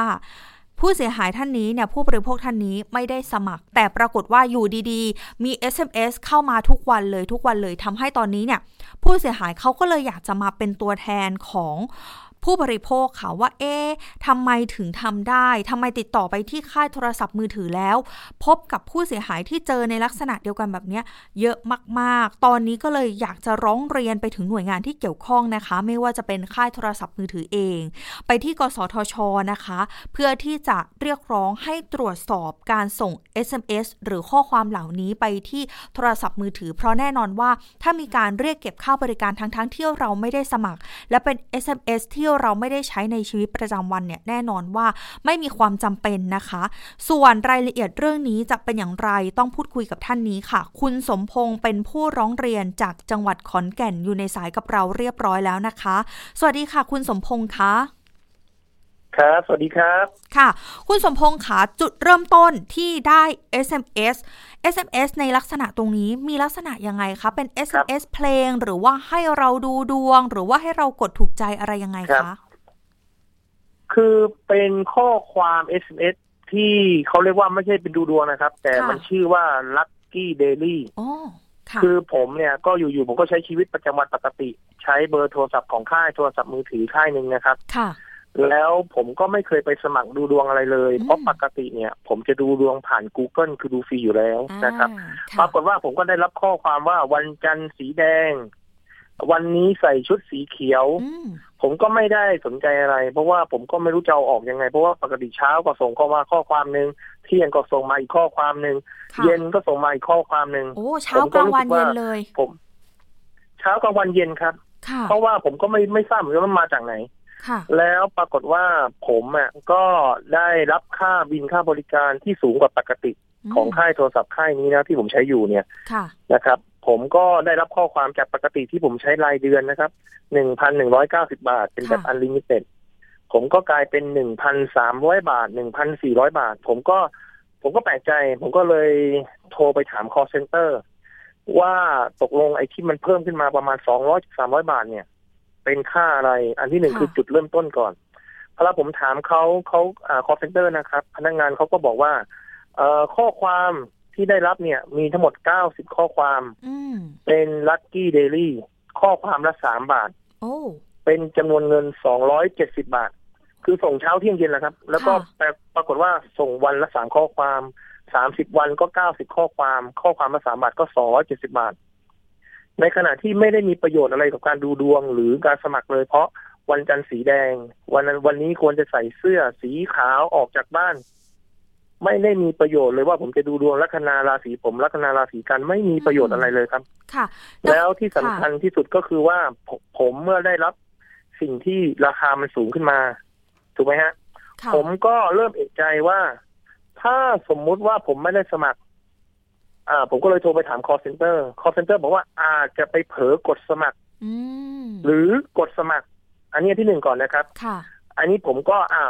ผู้เสียหายท่านนี้เนี่ยผู้บริโภคท่านนี้ไม่ได้สมัคร แต่ปรากฏว่าอยู่ดีๆ มี SMS เข้ามาทุกวันเลยทุกวันเลยทำให้ตอนนี้เนี่ยผู้เสียหายเขาก็เลยอยากจะมาเป็นตัวแทนของ ผู้บริโภคค่ะว่าเอ๊ะทำไมถึงทำได้ทำไมติดต่อไปที่ค่ายโทรศัพท์มือถือแล้ว พบกับผู้เสียหายที่เจอในลักษณะเดียวกันแบบนี้เยอะมากๆ ตอนนี้ก็เลยอยากจะร้องเรียนไปถึงหน่วยงานที่เกี่ยวข้องนะคะ ไม่ว่าจะเป็นค่ายโทรศัพท์มือถือเอง ไปที่กสทชนะคะ เพื่อที่จะเรียกร้องให้ตรวจสอบการส่ง SMS หรือข้อความเหล่านี้ไปที่โทรศัพท์มือถือ เพราะแน่นอนว่าถ้ามีการเรียกเก็บค่าบริการทั้งๆที่เราไม่ได้สมัคร และเป็น SMS ที่เราไม่ได้ใช้ในชีวิตประจำวันเนี่ยแน่นอนว่าไม่มีความจำเป็นนะคะ ส่วนรายละเอียดเรื่องนี้จะเป็นอย่างไรต้องพูดคุยกับท่านนี้ค่ะ คุณสมพงศ์เป็นผู้ร้องเรียนจากจังหวัดขอนแก่นอยู่ในสายกับเราเรียบร้อยแล้วนะคะ สวัสดีค่ะ คุณสมพงศ์คะ
ครับ สวัสดีครับ
ค่ะ คุณสมพงษ์ขาจุดเริ่มต้นที่ได้ SMS SMS ในลักษณะตรงนี้มีลักษณะยังไงคะ เป็น SMS เพลงหรือว่าให้เราดูดวง หรือว่าให้เรากดถูกใจอะไรยังไงคะ
คือเป็นข้อความ SMS ที่เขาเรียกว่าไม่ใช่เป็นดูดวงนะครับ แต่มันชื่อว่า Lucky Daily คือผมเนี่ยก็อยู่ๆผมก็ใช้ชีวิตประจำวันปกติ ใช้เบอร์โทรศัพท์ของค่ายโทรศัพท์มือถือค่ายหนึ่งนะครับ
ค่ะ
แล้วผมก็ไม่เคยไปสมัครดูดวงอะไรเลย เพราะปกติเนี่ย ผมจะดูดวงผ่าน Google คือดูฟรีอยู่แล้วนะครับปรากฏว่าผมก็ได้รับข้อความว่าวันจันทร์สีแดง วันนี้ใส่ชุดสีเขียว ผมก็ไม่ได้สนใจอะไร เพราะว่าผมก็ไม่รู้จะเอาออกยังไง เพราะว่าปกติเช้าก็ส่งข้อมาข้อความหนึ่งเที่ยงก็ส่งมาอีกข้อความหนึ่งเย็นก็ส่งมาอีกข้อความหนึ่ง
โอ้เช้ากลางวันเย็นเลย
ผม เช้ากลางวันเย็นครับ เพราะว่าผมก็ไม่ไม่ทราบเหมือนกันว่ามาจากไหน แล้วปรากฏว่าผมอะก็ได้รับค่าบิลค่าบริการที่สูงกว่าปกติของค่ายโทรศัพท์ค่ายนี้นะที่ผมใช้อยู่เนี่ยนะครับ ผมก็ได้รับข้อความจากปกติที่ผมใช้รายเดือนนะครับหนึ่งพันหนึ่งร้อยเก้าสิบาท เป็นแบบ unlimitedผมก็กลายเป็นหนึ่งพันสามร้อยบาทหนึ่งพันสี่ร้อยบาท ผมก็ผมก็แปลกใจ ผมก็เลยโทรไปถาม call center ว่าตกลงไอ้ที่มันเพิ่มขึ้นมาประมาณสองร้อยสามร้อยบาทเนี่ย เป็นค่าอะไร อันที่หนึ่งคือจุดเริ่มต้นก่อนพอผมถามเขาเขาอ่า call center นะครับ พนักงานเขาก็บอกว่าเอ่อข้อความที่ได้รับเนี่ย มีทั้งหมดเก้าสิบข้อความเป็นลัคกี้เดลี่ข้อความละสามบาทเป็นจำนวนเงินสองร้อยเจ็ดสิบาท คือส่งเช้าเที่ยงเย็นแหละครับ แล้วก็ปรากฏว่าส่งวันละสามข้อความสามสิบวันก็เก้าสิบข้อความ ข้อความละสามบาทก็สองร้อยเจ็ดสิบาท ในขณะที่ไม่ได้มีประโยชน์อะไรกับการดูดวงหรือการสมัครเลย เพราะวันจันทร์สีแดง วันนั้นวันนี้ควรจะใส่เสื้อสีขาวออกจากบ้าน ไม่ได้มีประโยชน์เลยว่าผมจะดูดวงลัคนาราศีผมลัคนาราศีกันไม่มีประโยชน์อะไรเลยครับ
ค่ะ
แล้วที่สำคัญที่สุดก็คือว่าผมเมื่อได้รับสิ่งที่ราคามันสูงขึ้นมา ถูกไหมฮะ ผมก็เริ่มเอกใจว่า ถ้าสมมุติว่าผมไม่ได้สมัคร อ่าผมก็เลยโทรไปถาม call center call center บอกว่าอาจจะไปเผลอกดสมัครหรือกดสมัคร อันนี้ที่หนึ่งก่อนนะครับ
ค่ะ
อันนี้ผมก็อ่า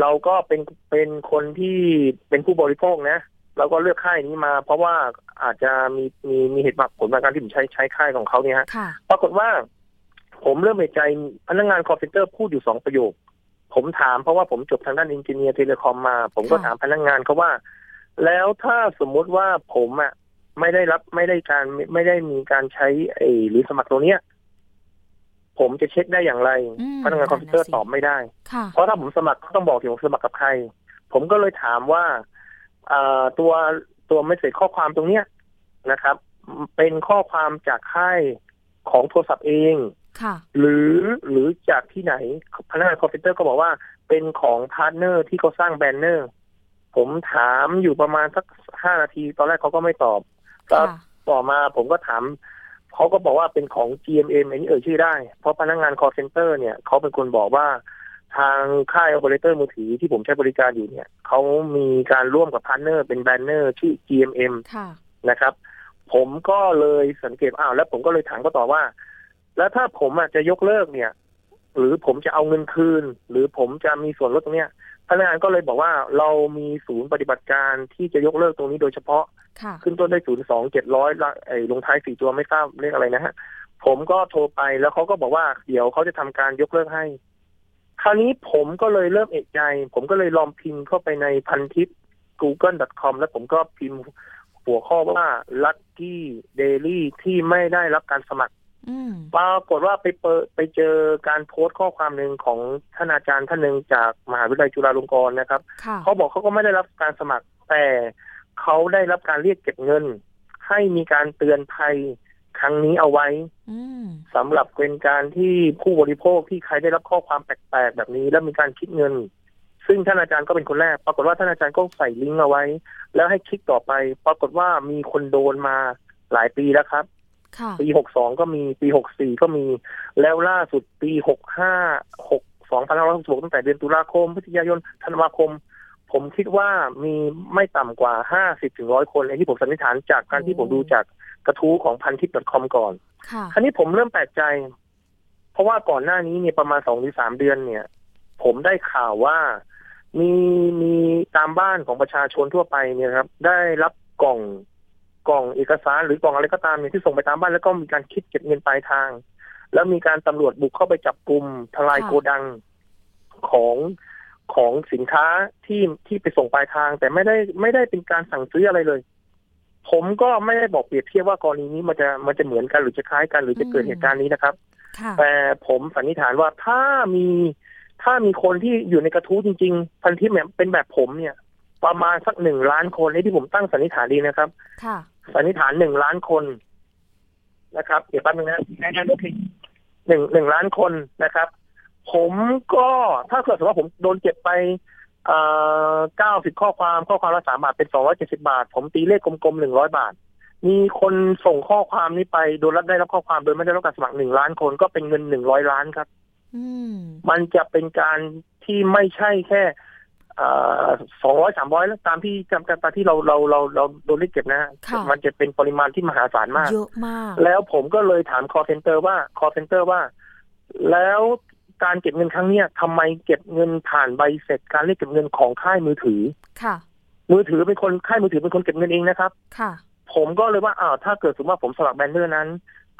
เราก็เป็นเป็นคนที่เป็นผู้บริโภคนะแล้วก็เลือกค่ายนี้มา เพราะว่าอาจจะมีมีมีเหตุผลในการที่ผมใช้ใช้ค่ายของเขาเนี่ยฮะปรากฏว่า ผมเริ่มเอะใจพนักงาน call center พูดอยู่สองประโยค ผมถามเพราะว่าผมจบทางด้าน engineer telecom มา ผมก็ถามพนักงานเขาว่า แล้วถ้าสมมุติว่าผมอะ ไม่ได้รับไม่ได้การไม่ได้มีการใช้ไอ้หรือสมัครตัวเนี้ยผมจะเช็คได้อย่างไร พนักงาน call center ตอบไม่ได้ เพราะถ้าผมสมัครเขาต้องบอกอยู่สมัครกับใคร ผมก็เลยถามว่าตัวตัว message ข้อความตรงเนี้ยนะครับ เป็นข้อความจากค่ายของโทรศัพท์เองหรือหรือจากที่ไหนพนักงาน call center ก็บอกว่า เป็นของ partner ที่เขาสร้าง banner ผมถามอยู่ประมาณสักห้านาที ตอนแรกเขาก็ไม่ตอบแล้วต่อมาผมก็ถามเขาก็บอกว่าเป็นของ GMM อันนี้เอ่ยชื่อได้ เพราะพนักงาน call center เนี่ยเขาเป็นคนบอกว่าทางค่ายโอเปอเรเตอร์มือถือที่ผมใช้บริการอยู่เนี่ยเขามีการร่วมกับ partner เป็น banner ชื่อ GMM นะครับ ผมก็เลยสังเกตอ้าวแล้วผมก็เลยถามก็ต่อว่า แล้วถ้าผมอะจะยกเลิกเนี่ย หรือผมจะเอาเงินคืน หรือผมจะมีส่วนลดตรงเนี้ย พนักงานก็เลยบอกว่าเรามีศูนย์ปฏิบัติการที่จะยกเลิกตรงนี้โดยเฉพาะขึ้นต้นด้วยศูนย์สองเจ็ดร้อยไอ้ลงท้ายสี่ตัวไม่ทราบเลขอะไรนะฮะ ผมก็โทรไปแล้วเขาก็บอกว่าเดี๋ยวเขาจะทำการยกเลิกให้ คราวนี้ผมก็เลยเริ่มเอกใจ ผมก็เลยลองพิมพ์เข้าไปในพันทิป google.com แล้วผมก็พิมพ์หัวข้อว่า lucky daily ที่ไม่ได้รับการสมัคร ปรากฏว่าไปเปิดไปเจอการโพสต์ข้อความหนึ่งของท่านอาจารย์ท่านหนึ่งจากมหาวิทยาลัยจุฬาลงกรณ์นะครับ เขาบอกเขาก็ไม่ได้รับการสมัคร แต่เขาได้รับการเรียกเก็บเงิน ให้มีการเตือนภัยครั้งนี้เอาไว้สำหรับเป็นการที่ผู้บริโภคที่ใครได้รับข้อความแปลกๆแบบนี้ แล้วมีการคิดเงิน ซึ่งท่านอาจารย์ก็เป็นคนแรก ปรากฏว่าท่านอาจารย์ก็ใส่ลิงก์เอาไว้ แล้วให้คลิกต่อไป ปรากฏว่ามีคนโดนมาหลายปีแล้วครับ ปีหกสองก็มีปีหกสี่ก็มี แล้วล่าสุดปีหกห้าหกสองพันห้าร้อยหกตั้งแต่เดือนตุลาคมพฤศจิกายนธันวาคม ผมคิดว่ามีไม่ต่ำกว่าห้าสิบถึงร้อยคนในที่ผมสันนิษฐานจากการที่ผมดูจากกระทู้ของพันทิป .com ก่อนคราวนี้ผมเริ่มแปลกใจ เพราะว่าก่อนหน้านี้เนี่ยประมาณสองหรือสามเดือนเนี่ย ผมได้ข่าวว่ามีมีตามบ้านของประชาชนทั่วไปเนี่ยครับ ได้รับกล่อง กล่องเอกสารหรือกล่องอะไรก็ตามเนี่ยที่ส่งไปตามบ้านแล้วก็มีการคิดเก็บเงินปลายทาง แล้วมีการตำรวจบุกเข้าไปจับกลุ่มทลายโกดังของของสินค้าที่ที่ไปส่งปลายทาง แต่ไม่ได้ไม่ได้เป็นการสั่งซื้ออะไรเลย ผมก็ไม่ได้บอกเปรียบเทียบว่ากรณีนี้มันจะมันจะเหมือนกันหรือจะคล้ายกันหรือจะเกิดเหตุการณ์นี้นะครับ แต่ผมสันนิษฐานว่าถ้ามีถ้ามีคนที่อยู่ในกระทู้จริง ๆ พันทิปเนี่ยเป็นแบบผมเนี่ย ประมาณสักหนึ่งล้านคนที่ผมตั้งสันนิษฐานดีนะครับ
ค่ะ
สันนิษฐานหนึ่งล้านคนนะครับเดี๋ยวแป๊บนึงนะแน่ๆโอเคหนึ่งหนึ่งล้านคนนะครับ ผมก็ถ้าเกิดสมมติว่าผมโดนเก็บไปเก้าสิบข้อความข้อความละสามบาทเป็นสองร้อยเจ็ดสิบาท ผมตีเลขกลมๆหนึ่งร้อยบาท มีคนส่งข้อความนี้ไปโดยรับได้รับข้อความโดยไม่ได้รับการสมัครหนึ่งล้านคนก็เป็นเงินหนึ่งร้อยล้านครับมันจะเป็นการที่ไม่ใช่แค่ สองร้อยสามร้อยแล้วตามที่จำกัดตาที่เราเราเราเราโดนเรียกเก็บนะ มันจะเป็นปริมาณที่มหาศาลมาก
เยอะมาก
แล้วผมก็เลยถาม call center ว่า call center ว่า แล้วการเก็บเงินครั้งเนี้ยทำไมเก็บเงินผ่านใบเสร็จการเรียกเก็บเงินของค่ายมือถือ
ค่ะ
มือถือเป็นคนค่ายมือถือเป็นคนเก็บเงินเองนะครับ
ค่ะ
ผมก็เลยว่าอ้าวถ้าเกิดสมมติว่าผมสมัครแบนเนอร์นั้น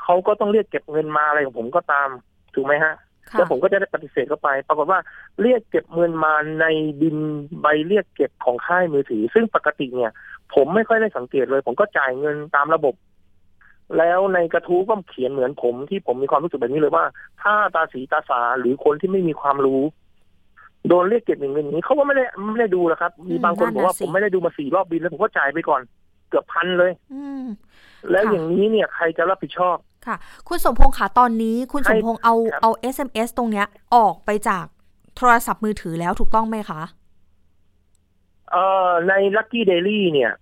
เขาก็ต้องเรียกเก็บเงินมาอะไรของผมก็ตามถูกไหมฮะ แล้วผมก็จะได้ปฏิเสธเข้าไป ปรากฏว่าเรียกเก็บเงินมาในบินใบเรียกเก็บของค่ายมือถือ ซึ่งปกติเนี่ย ผมไม่ค่อยได้สังเกตเลย ผมก็จ่ายเงินตามระบบ แล้วในกระทู้ก็เขียนเหมือนผมที่ผมมีความรู้สึกแบบนี้เลยว่า ถ้าตาสีตาสาหรือคนที่ไม่มีความรู้ โดนเรียกเก็บเงินอย่างนี้เขาก็ไม่ได้ไม่ได้ดูนะครับ มีบางคนบอกว่าผมไม่ได้ดูมาสี่รอบบินแล้วผมก็จ่ายไปก่อน เกือบพันเลย
อื
แล้วอย่างนี้เนี่ย ใครจะรับผิดชอบ
ค่ะ คุณสมพงษ์ค่ะตอนนี้ คุณสมพงษ์เอาเอา SMS ตรงเนี้ย ออกไปจากโทรศัพท์มือถือแล้วถูกต้องไหมคะ
เอ่อใน Lucky Daily เนี่ย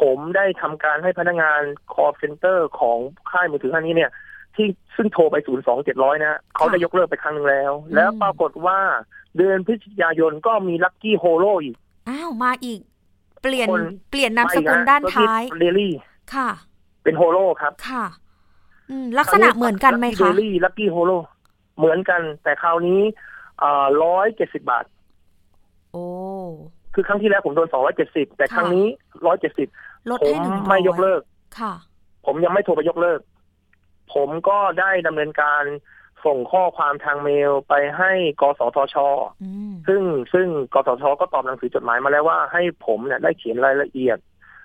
ผมได้ทำการให้พนักงาน call center ของค่ายมือถือท่านนี้เนี่ย ที่ซึ่งโทรไปศูนย์สองเจ็ดร้อยนะ เขาได้ยกเลิกไปครั้งหนึ่งแล้ว แล้วปรากฏว่าเดือนพฤศจิกายนก็มีลัคกี้โฮโลอีก
อ้าว มาอีก เปลี่ยนเปลี่ยนนามสกุลด้านท้าย
เดลี่
ค่ะ
เป็นโฮโลครับ
ค่ะ ลักษณะเหมือนกันไหมคะเด
ลี่ลัคกี้โฮโลเหมือนกัน แต่คราวนี้ร้อยเจ็ดสิบบาท
โอ้
คือครั้งที่แล้วผมโดนสองร้อยเจ็ดสิบแต่ครั้งนี้ร้อยเจ็ดสิบผมไม่ยกเลิก
ค่ะ
ผมยังไม่โทรไปยกเลิก ผมก็ได้ดำเนินการส่งข้อความทางเมลไปให้กสทช ซึ่งซึ่งกสทช ก็ตอบหนังสือจดหมายมาแล้วว่าให้ผมเนี่ยได้เขียนรายละเอียด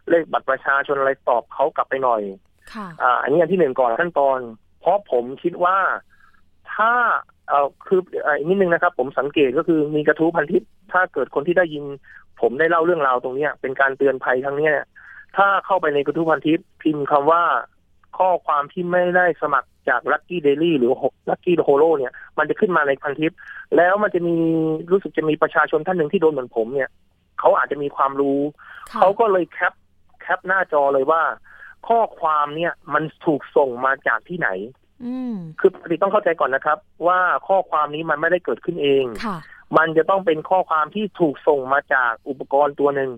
เลขบัตรประชาชนอะไรตอบเขากลับไปหน่อย
ค่ะ
อ่าอันนี้อันที่หนึ่งก่อนขั้นตอน เพราะผมคิดว่าถ้าเอ่อคืออีกนิดนึงนะครับ ผมสังเกตก็คือมีกระทู้พันทิปถ้าเกิดคนที่ได้ยิน ผมได้เล่าเรื่องราวตรงเนี้ย เป็นการเตือนภัยทั้งเนี้ยถ้าเข้าไปในกระทู้พันทิปพิมพ์คำว่าข้อความที่ไม่ได้สมัครจากลัคกี้เดลี่หรือลัคกี้โฮโลเนี่ย มันจะขึ้นมาในพันทิป แล้วมันจะมีรู้สึกจะมีประชาชนท่านหนึ่งที่โดนเหมือนผมเนี่ย เขาอาจจะมีความรู้ เขาก็เลยแคปแคปหน้าจอเลยว่า ข้อความเนี่ยมันถูกส่งมาจากที่ไหนคือปกติต้องเข้าใจก่อนนะครับ ว่าข้อความนี้มันไม่ได้เกิดขึ้นเองมันจะต้องเป็นข้อความที่ถูกส่งมาจากอุปกรณ์ตัวหนึ่ง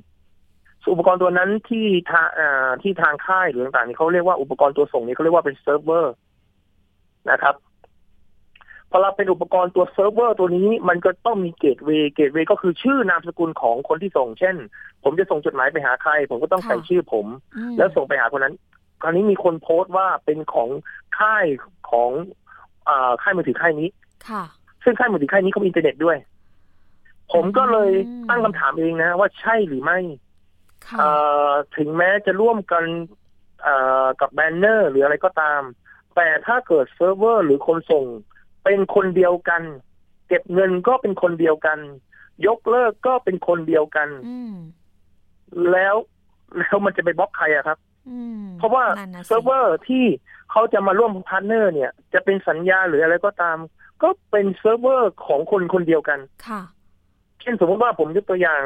อุปกรณ์ตัวนั้นที่ทางที่ทางค่ายหรือต่างๆนี่เขาเรียกว่าอุปกรณ์ตัวส่งนี่เขาเรียกว่าเป็นเซิร์ฟเวอร์นะครับ พอเราเป็นอุปกรณ์ตัวเซิร์ฟเวอร์ตัวนี้มันก็ต้องมี gateway gateway ก็คือชื่อนามสกุลของคนที่ส่ง เช่น ผมจะส่งจดหมายไปหาใคร ผมก็ต้องใส่ชื่อผม แล้วส่งไปหาคนนั้น คราวนี้มีคนโพสต์ว่าเป็นของค่ายของอค่ายมือถือค่ายนี้
ค่ะ
ซึ่งค่ายมือถือค่ายนี้เขามีอินเทอร์เน็ตด้วย ผมก็เลยตั้งคำถามเองนะ ว่าใช่หรือไม่ถึงแม้จะร่วมกันกับ banner หรืออะไรก็ตาม แต่ถ้าเกิดเซิร์ฟเวอร์หรือคนส่ง เป็นคนเดียวกัน เก็บเงินก็เป็นคนเดียวกัน ยกเลิกก็เป็นคนเดียวกันแล้วแล้วมันจะไปบล็อกใครอะครับเพราะว่าเซิร์ฟเวอร์ที่เขาจะมาร่วม partner เนี่ย จะเป็นสัญญาหรืออะไรก็ตาม ก็เป็นเซิร์ฟเวอร์ของคนคนเดียวกัน
ค่ะ
เช่นสมมติว่าผมยกตัวอย่าง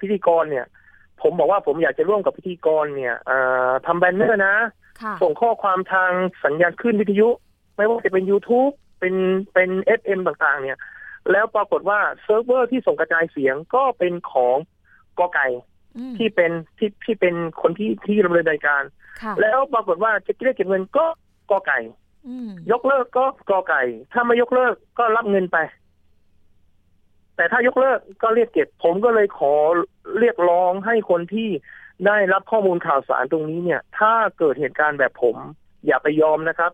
พิธีกรเนี่ย ผมบอกว่าผมอยากจะร่วมกับพิธีกรเนี่ยทำ banner นะ ส่งข้อความทางสัญญาณขึ้นวิทยุ ไม่ว่าจะเป็น YouTube เป็นเป็น FM ต่างๆ เนี่ย แล้วปรากฏว่าเซิร์ฟเวอร์ที่ส่งกระจายเสียงก็เป็นของกอไก่ที่เป็นที่ที่เป็นคนที่ที่ดำเนินรายการ แล้วปรากฏว่าจะเรียกเก็บเงินก็กอไก่ยกเลิกก็กอไก่ ถ้าไม่ยกเลิกก็รับเงินไป แต่ถ้ายกเลิกก็เรียกเก็บ ผมก็เลยขอเรียกร้องให้คนที่ได้รับข้อมูลข่าวสารตรงนี้เนี่ย ถ้าเกิดเหตุการณ์แบบผม อย่าไปยอมนะครับ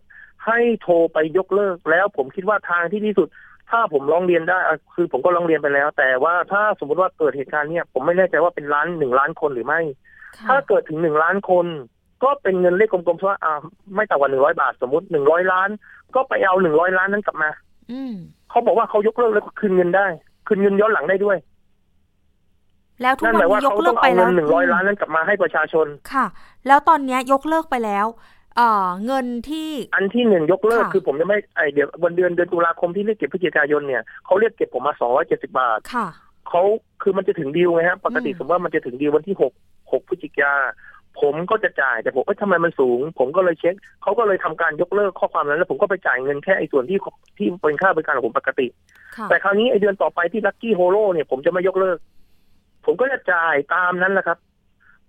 ให้โทรไปยกเลิกแล้วผมคิดว่าทางที่ดีสุด ถ้าผมร้องเรียนได้คือผมก็ร้องเรียนไปแล้ว แต่ว่าถ้าสมมติว่าเกิดเหตุการณ์เนี่ยผมไม่แน่ใจว่าเป็นล้านหนึ่งล้านคนหรือไม่ ถ้าเกิดถึงหนึ่งล้านคน ก็เป็นเงินเลขกลมๆเพราะอ่าไม่ต่ำกว่าหนึ่งร้อยบาทสมมติหนึ่งร้อยล้าน ก็ไปเอาหนึ่งร้อยล้านนั้นกลับมาเขาบอกว่าเขายกเลิกแล้วคืนเงินได้ คืนเงินย้อนหลังได้ด้วย
แล้วทุกวันนี้ยกเลิกไปแล้ว
หนึ่งร้อยล้านนั้นกลับมาให้ประชาชน
ค่ะ แล้วตอนนี้ยกเลิกไปแล้ว เอ่อเงินที่
อันที่หนึ่งยกเลิกคือผมจะไม่ไอเดี๋ยววันเดือนเดือนตุลาคมที่เรียกเก็บพฤศจิกายนเนี่ยเขาเรียกเก็บผมมาสองร้อยเจ็ดสิบาท
ค่ะ
เขาคือมันจะถึงดีลไงฮะปกติสมมติว่ามันจะถึงดีลวันที่หกหกพฤศจิกาผมก็จะจ่ายแต่ผมเอ้ยทำไมมันสูง ผมก็เลยเช็คเขาก็เลยทำการยกเลิกข้อความนั้นแล้วผมก็ไปจ่ายเงินแค่ไอ้ส่วนที่ที่เป็นค่าบริการของผมปกติ แต่คราวนี้ไอ้เดือนต่อไปที่ลัคกี้โฮโลเนี่ยผมจะไม่ยกเลิก ผมก็จะจ่ายตามนั้นแหละครับ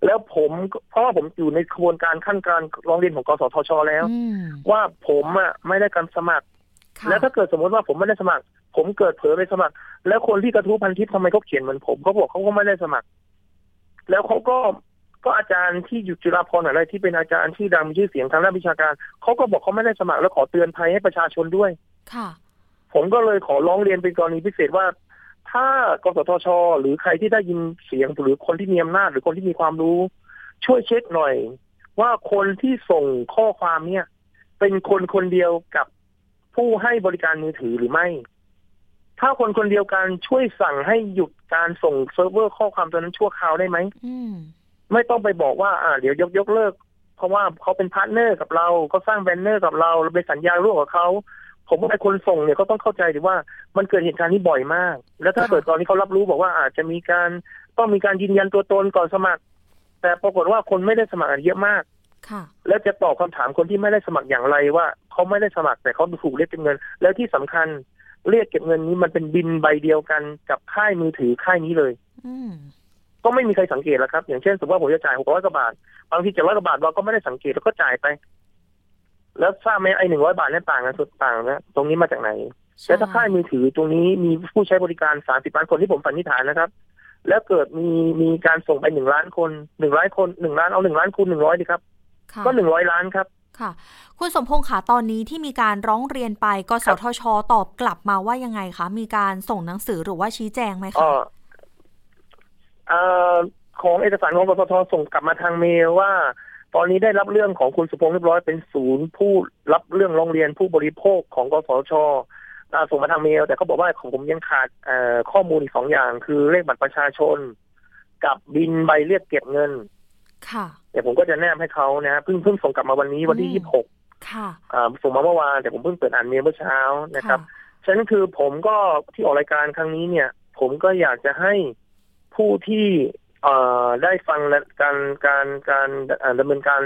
แล้วผมเพราะว่าผมอยู่ในกระบวนการขั้นการร้องเรียนของกสทชแล้ว ว่าผมอะไม่ได้การสมัคร แล้วถ้าเกิดสมมติว่าผมไม่ได้สมัคร ผมเกิดเผลอไปสมัคร แล้วคนที่กระทู้พันทิปทำไมเขาเขียนเหมือนผมเขาบอกเขาก็ไม่ได้สมัคร แล้วเขาก็ก็อาจารย์ที่อยู่จุฬาภรณ์อะไรที่เป็นอาจารย์ที่ดังมีชื่อเสียงทางด้านวิชาการเขาก็บอกเขาไม่ได้สมัครแล้วขอเตือนภัยให้ประชาชนด้วย
ค่ะ
ผมก็เลยขอร้องเรียนเป็นกรณีพิเศษว่า ถ้ากสทช หรือใครที่ได้ยินเสียงหรือคนที่มีอำนาจหรือคนที่มีความรู้ ช่วยเช็คหน่อย ว่าคนที่ส่งข้อความเนี่ย เป็นคนคนเดียวกับผู้ให้บริการมือถือหรือไม่ ถ้าคนคนเดียวกันช่วยสั่งให้หยุดการส่งเซิร์ฟเวอร์ข้อความตัวนั้นชั่วคราวได้ไหมไม่ต้องไปบอกว่า อ่า เดี๋ยวยกยกเลิก เพราะว่าเขาเป็น partner กับเราเขาสร้าง partner กับเราเราไปสัญญาร่วมกับเขา ผมว่าไอ้คนส่งเนี่ยเขาต้องเข้าใจดีว่ามันเกิดเหตุการณ์นี้บ่อยมาก แล้วถ้าเกิดตอนนี้เขารับรู้บอกว่าอาจจะมีการต้องมีการยืนยันตัวตนก่อนสมัคร แต่ปรากฏว่าคนไม่ได้สมัครเยอะมาก
ค่ะ
แล้วจะตอบคำถามคนที่ไม่ได้สมัครอย่างไรว่าเขาไม่ได้สมัครแต่เขาถูกเรียกเก็บเงิน แล้วที่สำคัญเรียกเก็บเงินนี้มันเป็นบิลใบเดียวกันกับค่ายมือถือค่ายนี้เลย
อื
ก็ไม่มีใครสังเกตแล้วครับ อย่างเช่นสมมติว่าผมจะจ่ายหกร้อยกว่าบาทบางทีเจ็ดร้อยกว่าบาทเราก็ไม่ได้สังเกตแล้วก็จ่ายไป แล้วทราบไหมไอ้หนึ่งร้อยบาทนี่ต่างกันสุดต่างนะตรงนี้มาจากไหนแล้วถ้าค่ายมือถือตรงนี้มีผู้ใช้บริการสามสิบล้านคนที่ผมสันนิษฐานนะครับ แล้วเกิดมีมีการส่งไปหนึ่งล้านคนหนึ่งล้านคนหนึ่งล้านเอาหนึ่งล้านคูณหนึ่งร้อยดีครับ ก็หนึ่งร้อยล้านครับ
ค่ะ คุณสมพงษ์ขาตอนนี้ที่มีการร้องเรียนไปกสทช ตอบกลับมาว่ายังไงคะ มีการส่งหนังสือหรือว่าชี้แจงไหมคะ
ของเอกสารของกสทส่งกลับมาทางเมลว่า ตอนนี้ได้รับเรื่องของคุณสุพงษ์เรียบร้อยเป็นศูนย์ผู้รับเรื่องร้องเรียนผู้บริโภคของกสชส่งมาทางเมล แต่เขาบอกว่าของผมยังขาดข้อมูลอีกสองอย่าง คือเลขบัตรประชาชน กับบินใบเรียกเก็บเงิน
ค่ะ
เดี๋ยวผมก็จะแนบให้เขานะเพิ่งเพิ่งส่งกลับมาวันนี้วันที่ยี่สิบหก
ค่ะ
ส่งมาเมื่อวานแต่ผมเพิ่งเปิดอ่านเมลเมื่อเช้านะครับฉะนั้นคือผมก็ที่ออกรายการครั้งนี้เนี่ย ผมก็อยากจะให้ผู้ที่ เอ่อได้ฟังการการการดำเนินการ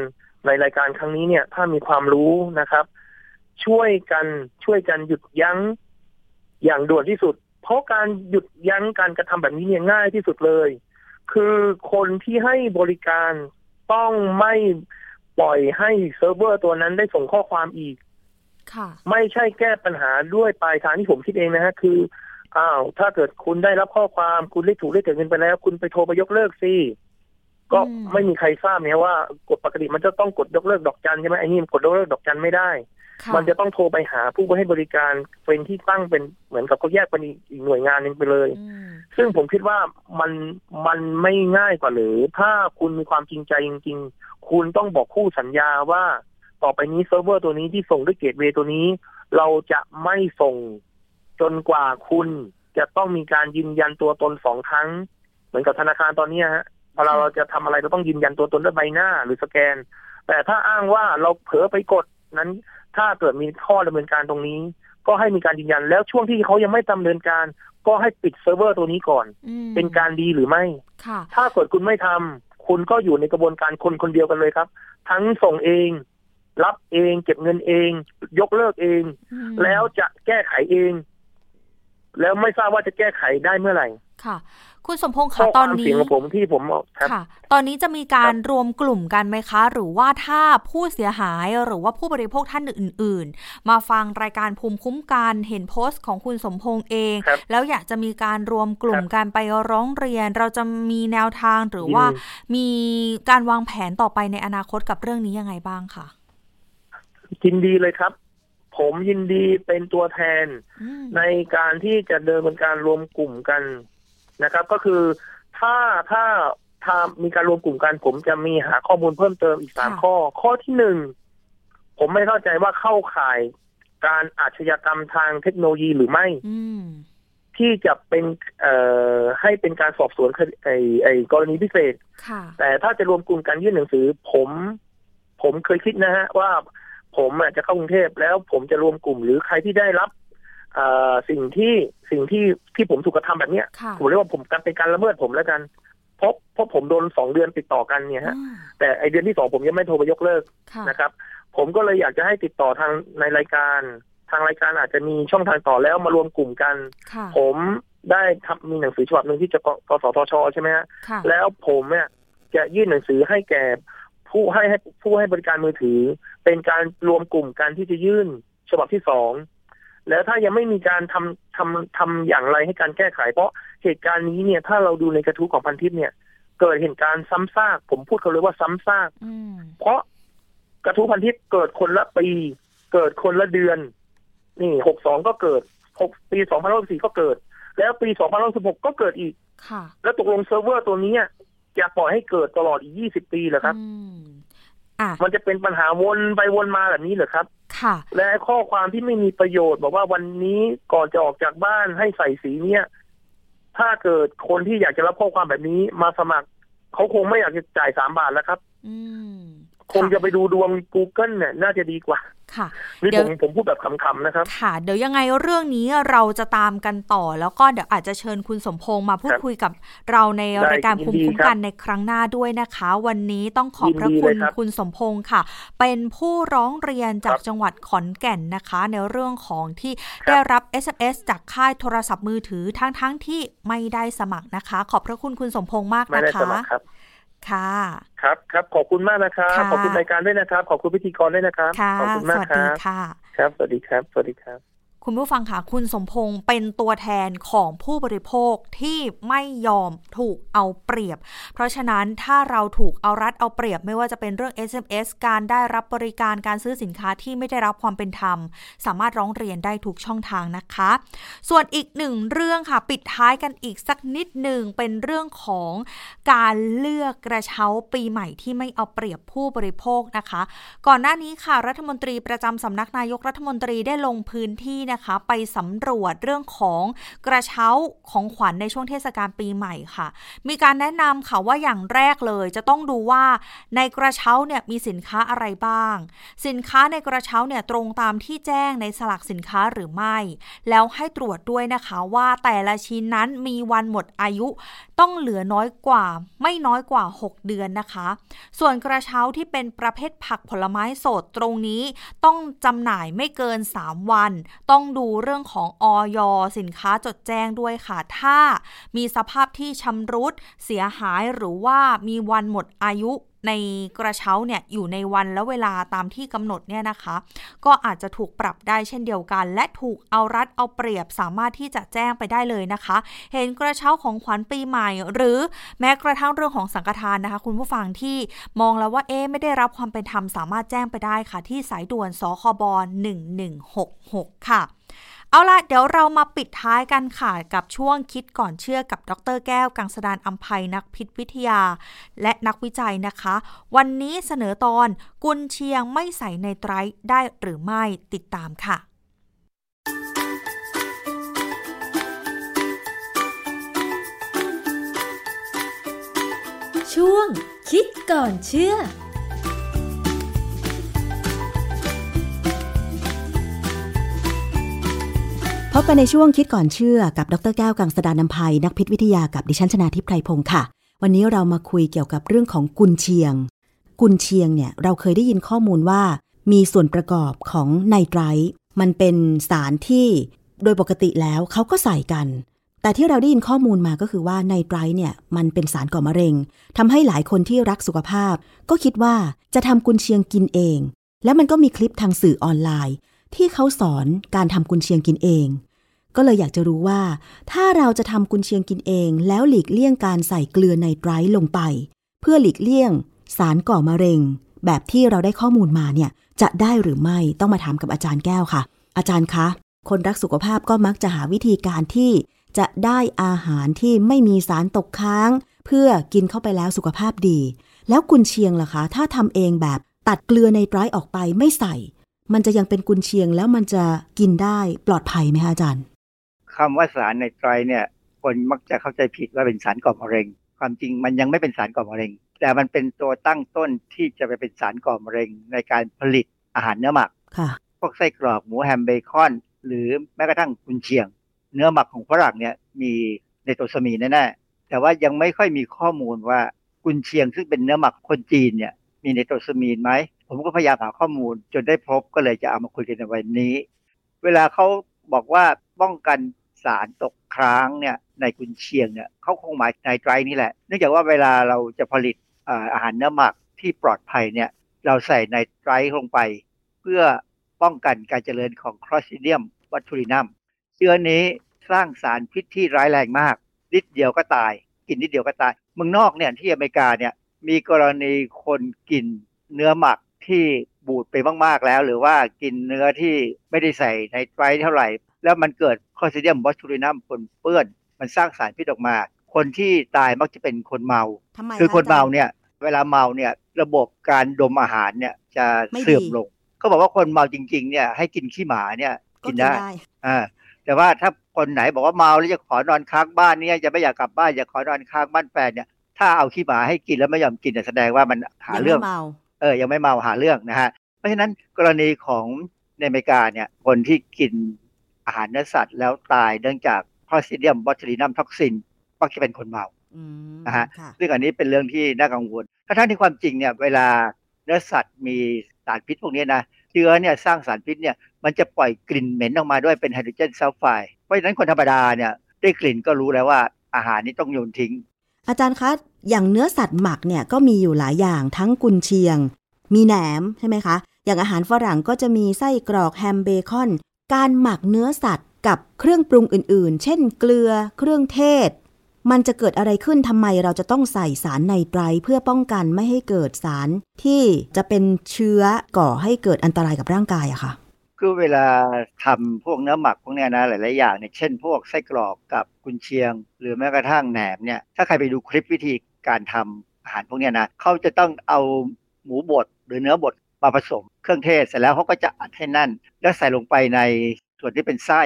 ในรายการครั้งนี้เนี่ย ถ้ามีความรู้นะครับ ช่วยกันช่วยกันหยุดยั้งอย่างด่วนที่สุด เพราะการหยุดยั้งการกระทำแบบนี้เนี่ยง่ายที่สุดเลย คือคนที่ให้บริการต้องไม่ปล่อยให้เซิร์ฟเวอร์ตัวนั้นได้ส่งข้อความอีก
ค่ะ
ไม่ใช่แก้ปัญหาด้วยปลายทางที่ผมคิดเองนะฮะ คือ อ้าวถ้าเกิดคุณได้รับข้อความคุณได้ถูกได้เกิดเงินไปแล้ว คุณไปโทรไปยกเลิกสิก็ไม่มีใครทราบเนี่ยว่ากฎปกติมันจะต้องกดยกเลิกดอกจันใช่ไหมไอ้นี่กดยกเลิกดอกจันไม่ได้ มันจะต้องโทรไปหาผู้ให้บริการเป็นที่ตั้งเป็นเหมือนกับเขาแยกเป็นอีกหน่วยงานหนึ่งไปเลย ซึ่งผมคิดว่ามันมันไม่ง่ายกว่าหรือ ถ้าคุณมีความจริงใจจริง ๆ คุณต้องบอกคู่สัญญาว่า ต่อไปนี้เซิร์ฟเวอร์ตัวนี้ที่ส่งด้วย gateway ตัวนี้ เราจะไม่ส่ง จนกว่าคุณจะต้องมีการยืนยันตัวตนสองครั้ง เหมือนกับธนาคารตอนนี้ฮะพอเราจะทำอะไรเราต้องยืนยันตัวตนด้วยใบหน้าหรือสแกน แต่ถ้าอ้างว่าเราเผลอไปกดนั้น ถ้าเกิดมีข้อดำเนินการตรงนี้ ก็ให้มีการยืนยันแล้วช่วงที่เขายังไม่ดำเนินการ ก็ให้ปิดเซิร์ฟเวอร์ตัวนี้ก่อน เป็นการดีหรือไม่ถ้าเกิดคุณไม่ทำคุณก็อยู่ในกระบวนการคนคนเดียวกันเลยครับ ทั้งส่งเอง รับเอง เก็บเงินเอง ยกเลิกเอง แล้วจะแก้ไขเอง แล้วไม่ทราบว่าจะแก้ไขได้เมื่อไหร่
ค่ะ คุณสมพงษ์คะตอนนี้
ของผมที่ผม
ค่ะ ตอนนี้จะมีการรวมกลุ่มกันไหมคะ หรือว่าถ้าผู้เสียหายหรือว่าผู้บริโภคท่านอื่น ๆ มาฟังรายการภูมิคุ้มกันเห็นโพสต์ของคุณสมพงษ์เอง แล้วอยากจะมีการรวมกลุ่มกันไปร้องเรียน เราจะมีแนวทางหรือว่ามีการวางแผนต่อไปในอนาคตกับเรื่องนี้ยังไงบ้างคะ
ยินดีเลยครับ ผมยินดีเป็นตัวแทนในการที่จะเดินเป็นการรวมกลุ่มกันนะครับ ก็คือถ้าถ้าถ้ามีการรวมกลุ่มกัน ผมจะมีหาข้อมูลเพิ่มเติมอีกสามข้อ ข้อที่หนึ่งผมไม่เข้าใจว่าเข้าข่ายการอาชญากรรมทางเทคโนโลยีหรือไม่ที่จะเป็นเอ่อให้เป็นการสอบสวนไอ้ไอ้กรณีพิเศษแต่ถ้าจะรวมกลุ่มกันยื่นหนังสือ ผม ผมเคยคิดนะฮะว่า ผมจะเข้ากรุงเทพแล้วผมจะรวมกลุ่มหรือใครที่ได้รับสิ่งที่สิ่งที่ที่ผมถูกกระทำแบบเนี้ยผมเรียกว่าผมการเป็นการละเมิดผมแล้วกันเพราะเพราะผมโดนสองเดือนติดต่อกันเนี่ยฮะแต่ไอเดือนที่สองผมยังไม่โทรไปยกเลิกนะครับ ผมก็เลยอยากจะให้ติดต่อทางในรายการ ทางรายการอาจจะมีช่องทางต่อแล้วมารวมกลุ่มกัน ผมได้ทำมีหนังสือฉบับหนึ่งที่จะกสทชใช่ไหมฮะแล้วผมเนี่ยจะยื่นหนังสือให้แก่ ผู้ให้ให้ผู้ให้บริการมือถือ เป็นการรวมกลุ่มกันที่จะยื่นฉบับที่สองแล้วถ้ายังไม่มีการทำทำทำอย่างไรให้การแก้ไข เพราะเหตุการณ์นี้เนี่ย ถ้าเราดูในกระทู้ของพันทิพย์เนี่ย เกิดเหตุการณ์ซ้ำซาก ผมพูดเขาเลยว่าซ้ำซากเพราะกระทู้พันทิพย์เกิดคนละปี เกิดคนละเดือน นี่หกสองก็เกิดหกปีสองพันสี่ก็เกิด แล้วปีสองพันสิบหกก็เกิดอีกแล้วตกลงเซิร์ฟเวอร์ตัวนี้ จะปล่อยให้เกิดตลอดอีกยี่สิบปีเหรอครับมันจะเป็นปัญหาวนไปวนมาแบบนี้เหรอครับ
ค่ะ
และข้อความที่ไม่มีประโยชน์ บอกว่าวันนี้ก่อนจะออกจากบ้านให้ใส่สีเนี้ยถ้าเกิดคนที่อยากจะรับข้อความแบบนี้มาสมัคร เขาคงไม่อยากจะจ่ายสามบาทแล้วครับ
อืม
คงจะไปดูดวง Google เนี่ยน่าจะดีกว่า
ค่ะ
นี่ผมผมพูดแบบคำๆนะครับ
ค่ะ เดี๋ยวยังไงเรื่องนี้เราจะตามกันต่อ แล้วก็เดี๋ยวอาจจะเชิญคุณสมพงษ์มาพูดคุยกับเราในรายการภูมิคุ้มกันในครั้งหน้าด้วยนะคะ วันนี้ต้องขอบพระคุณคุณสมพงษ์ค่ะ เป็นผู้ร้องเรียนจากจังหวัดขอนแก่นนะคะ ในเรื่องของที่ได้รับ SMS จากค่ายโทรศัพท์มือถือทั้งๆทที่ไม่ได้สมัครนะคะ ขอบพระคุณคุณสมพงษ์มากนะคะ ค่ะ
ครับครับขอบคุณมากนะครับ ขอบคุณรายการด้วยนะครับ ขอบคุณพิธีกรด้วยนะครับ ขอบคุณมากครับ
ค่ะ
ครับ สวัสดีครับ สวัสดีครับ
คุณผู้ฟังค่ะคุณสมพงศ์เป็นตัวแทนของผู้บริโภคที่ไม่ยอมถูกเอาเปรียบ เพราะฉะนั้นถ้าเราถูกเอารัดเอาเปรียบ ไม่ว่าจะเป็นเรื่อง SMS การได้รับบริการการซื้อสินค้าที่ไม่ได้รับความเป็นธรรม สามารถร้องเรียนได้ทุกช่องทางนะคะ ส่วนอีกหนึ่งเรื่องค่ะปิดท้ายกันอีกสักนิดหนึ่งเป็นเรื่องของการเลือกกระเช้าปีใหม่ที่ไม่เอาเปรียบผู้บริโภคนะคะ ก่อนหน้านี้ค่ะรัฐมนตรีประจำสำนักนายกรัฐมนตรีได้ลงพื้นที่นะคะ ไปสำรวจเรื่องของกระเช้าของขวัญในช่วงเทศกาลปีใหม่ค่ะ มีการแนะนำค่ะว่าอย่างแรกเลย จะต้องดูว่าในกระเช้าเนี่ยมีสินค้าอะไรบ้าง สินค้าในกระเช้าเนี่ยตรงตามที่แจ้งในสลักสินค้าหรือไม่ แล้วให้ตรวจด้วยนะคะว่าแต่ละชิ้นนั้นมีวันหมดอายุ ต้องเหลือน้อยกว่า ไม่น้อยกว่า 6 เดือนนะคะ ส่วนกระเช้าที่เป็นประเภทผักผลไม้สดตรงนี้ ต้องจำหน่ายไม่เกิน 3 วัน ต้องต้องดูเรื่องของออยสินค้าจดแจ้งด้วยค่ะ ถ้ามีสภาพที่ชำรุดเสียหายหรือว่ามีวันหมดอายุในกระเช้าเนี่ยอยู่ในวันและเวลาตามที่กำหนดเนี่ยนะคะ ก็อาจจะถูกปรับได้เช่นเดียวกัน และถูกเอารัดเอาเปรียบสามารถที่จะแจ้งไปได้เลยนะคะ เห็นกระเช้าของขวัญปีใหม่ หรือแม้กระทั่งเรื่องของสังฆทานนะคะ คุณผู้ฟังที่มองแล้วว่าเอ๊ไม่ได้รับความเป็นธรรมสามารถแจ้งไปได้ค่ะ ที่สายด่วนสคบ1166 ค่ะ เอาละเดี๋ยวเรามาปิดท้ายกันค่ะ กับช่วงคิดก่อนเชื่อกับดรแก้ว กังสดานอัมภัยนักพิษวิทยา และนักวิจัยนะคะ วันนี้เสนอตอนกุนเชียงไม่ใส่ในไตรได้หรือไม่ติดตามค่ะ
ช่วงคิดก่อนเชื่อ
พบกันในช่วงคิดก่อนเชื่อกับดรแก้วกังสดานนภัยนักพิษวิทยากับดิฉันชนาทิพไพรพงศ์ค่ะ วันนี้เรามาคุยเกี่ยวกับเรื่องของกุนเชียง กุนเชียงเนี่ยเราเคยได้ยินข้อมูลว่า มีส่วนประกอบของไนไตรท์มันเป็นสารที่โดยปกติแล้วเขาก็ใส่กัน แต่ที่เราได้ยินข้อมูลมาก็คือว่าไนไตรท์เนี่ยมันเป็นสารก่อมะเร็งทำให้หลายคนที่รักสุขภาพ ก็คิดว่าจะทำกุนเชียงกินเอง แล้วมันก็มีคลิปทางสื่อออนไลน์ ที่เขาสอนการทำกุนเชียงกินเอง ก็เลยอยากจะรู้ว่า ถ้าเราจะทำกุนเชียงกินเอง แล้วหลีกเลี่ยงการใส่เกลือไนไตร์ลงไป เพื่อหลีกเลี่ยง สารก่อมะเร็ง แบบที่เราได้ข้อมูลมาเนี่ย จะได้หรือไม่ต้องมาถามกับอาจารย์แก้วค่ะ อาจารย์คะ คนรักสุขภาพก็มักจะหาวิธีการที่จะได้อาหารที่ไม่มีสารตกค้าง เพื่อกินเข้าไปแล้วสุขภาพดี แล้วกุนเชียงล่ะคะ ถ้าทำเองแบบตัดเกลือไนไตร์ออกไปไม่ใส่ มันจะยังเป็นกุนเชียงแล้วมันจะกินได้ปลอดภัยไหมคะอาจารย์
คำว่าสารในไตรเนี่ย คนมักจะเข้าใจผิดว่าเป็นสารก่อมะเร็ง ความจริงมันยังไม่เป็นสารก่อมะเร็ง แต่มันเป็นตัวตั้งต้นที่จะไปเป็นสารก่อมะเร็ง ในการผลิตอาหารเนื้อหมัก
ค่ะ
พวกไส้กรอกหมูแฮมเบคอน หรือแม้กระทั่งกุนเชียง เนื้อหมักของฝรั่งเนี่ยมีในตัวสมีแน่ๆแต่ว่ายังไม่ค่อยมีข้อมูลว่ากุนเชียงซึ่งเป็นเนื้อหมักคนจีนเนี่ยมีในตัวสมีนไหม ผมก็พยายามหาข้อมูลจนได้พบก็เลยจะเอามาคุยกันในวันนี้ เวลาเขาบอกว่าป้องกันสารตกค้างเนี่ยในกุนเชียงเนี่ยเขาคงหมายในไตรนี่แหละ เนื่องจากว่าเวลาเราจะผลิตอาหารเนื้อหมักที่ปลอดภัยเนี่ยเราใส่ในไตรลงไป เพื่อป้องกันการเจริญของคลอสซิเดียมวัตถุรินัมเชื้อนี้สร้างสารพิษที่ร้ายแรงมากนิดเดียวก็ตาย กินนิดเดียวก็ตายเมืองนอกเนี่ยที่อเมริกาเนี่ยมีกรณีคนกินเนื้อหมัก ที่บูดไปมากๆแล้ว หรือว่ากินเนื้อที่ไม่ได้ใส่ในไตรเท่าไหร่ แล้วมันเกิดคอซิเดียมบอสทูรินัมปนเปื้อน มันสร้างสารพิษออกมา คนที่ตายมักจะเป็นคนเมา คือคนเมาเนี่ยเวลาเมาเนี่ยระบบการดมอาหารเนี่ยจะเสื่อมลงเขาบอกว่าคนเมาจริง ๆ เนี่ยให้กินขี้หมาเนี่ยกินได้อ่าแต่ว่าถ้าคนไหนบอกว่าเมาแล้วจะขอนอนค้างบ้านเนี่ยจะไม่อยากกลับบ้านอยากขอนอนค้างบ้านแฟนเนี่ยถ้าเอาขี้หมาให้กินแล้วไม่ยอมกินแสดงว่ามันหาเรื่อง เออยังไม่เมาหาเรื่องนะฮะเพราะฉะนั้นกรณีของในอเมริกาเนี่ยคนที่กินอาหารเนื้อสัตว์แล้วตายเนื่องจาก Clostridium botulinum toxin ก็จะเป็นคนเมานะฮะซึ่งอันนี้เป็นเรื่องที่น่ากังวลถ้าทั้งที่ความจริงเนี่ยเวลาเนื้อสัตว์มีสารพิษพวกนี้นะเชื้อเนี่ยสร้างสารพิษเนี่ยมันจะปล่อยกลิ่นเหม็นออกมาด้วยเป็นไฮโดรเจนซัลไฟด์เพราะฉะนั้นคนธรรมดาเนี่ยได้กลิ่นก็รู้แล้วว่าอาหารนี้ต้องโยนทิ้ง
อาจารย์คะอย่างเนื้อสัตว์หมักเนี่ยก็มีอยู่หลายอย่างทั้งกุนเชียง มีแหนมใช่ไหมคะ อย่างอาหารฝรั่งก็จะมีไส้กรอกแฮมเบคอน การหมักเนื้อสัตว์กับเครื่องปรุงอื่นๆ เช่น เกลือ เครื่องเทศ มันจะเกิดอะไรขึ้นทำไมเราจะต้องใส่สารไนไตรเพื่อป้องกันไม่ให้เกิดสารที่จะเป็นเชื้อก่อให้เกิดอันตรายกับร่างกายอะค่ะ
คือเวลาทำพวกเนื้อหมักพวกนี้นะหลายๆอย่างเนี่ยเช่นพวกไส้กรอกกับกุนเชียง หรือแม้กระทั่งแหนมเนี่ยถ้าใครไปดูคลิปวิธีการทำอาหารพวกนี้นะเขาจะต้องเอาหมูบดหรือเนื้อบดมาผสมเครื่องเทศเสร็จแล้วเขาก็จะอัดให้นั่น แล้วใส่ลงไปในส่วนที่เป็นไส้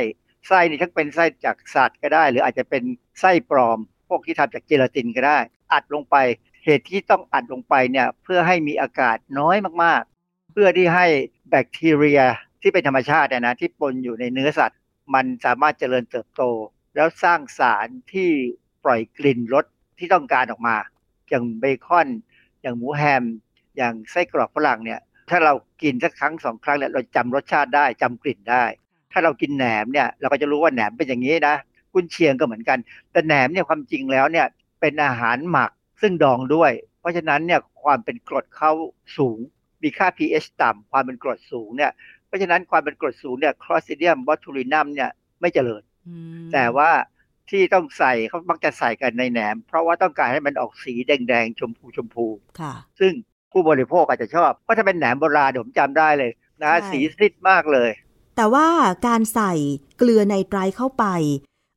ไส้นี่ทั้งเป็นไส้จากสัตว์ก็ได้ หรืออาจจะเป็นไส้ปลอม พวกที่ทำจากเจลาตินก็ได้ อัดลงไปเหตุที่ต้องอัดลงไปเนี่ยเพื่อให้มีอากาศน้อยมากๆ เพื่อที่ให้แบคทีเรีย ที่เป็นธรรมชาตินะที่ปนอยู่ในเนื้อสัตว์ มันสามารถเจริญเติบโต แล้วสร้างสารที่ปล่อยกลิ่นรสที่ต้องการออกมา อย่างเบคอน อย่างหมูแฮม อย่างไส้กรอกฝรั่งเนี่ยถ้าเรากินสักครั้งสองครั้งเนี่ยเราจำรสชาติได้จำกลิ่นได้ ถ้าเรากินแหนมเนี่ยเราก็จะรู้ว่าแหนมเป็นอย่างนี้นะกุนเชียงก็เหมือนกัน แต่แหนมเนี่ยความจริงแล้วเนี่ยเป็นอาหารหมักซึ่งดองด้วย เพราะฉะนั้นเนี่ยความเป็นกรดเข้าสูง มีค่า pH ต่ำความเป็นกรดสูงเนี่ย เพราะฉะนั้นความเป็นกรดสูงเนี่ยคลอสซิเดียมบอทูลินัมเนี่ยไม่เจริญ แต่ว่าที่ต้องใส่เขามักจะใส่กันในแหนม เพราะว่าต้องการให้มันออกสีแดงๆ ชมพูชมพู
ค่ะ
ซึ่งผู้บริโภคอาจจะชอบ เพราะถ้าเป็นแหนมโบราณผมจำได้เลยนะสีซิดมากเลย
แต่ว่าการใส่เกลือในไตรเข้าไป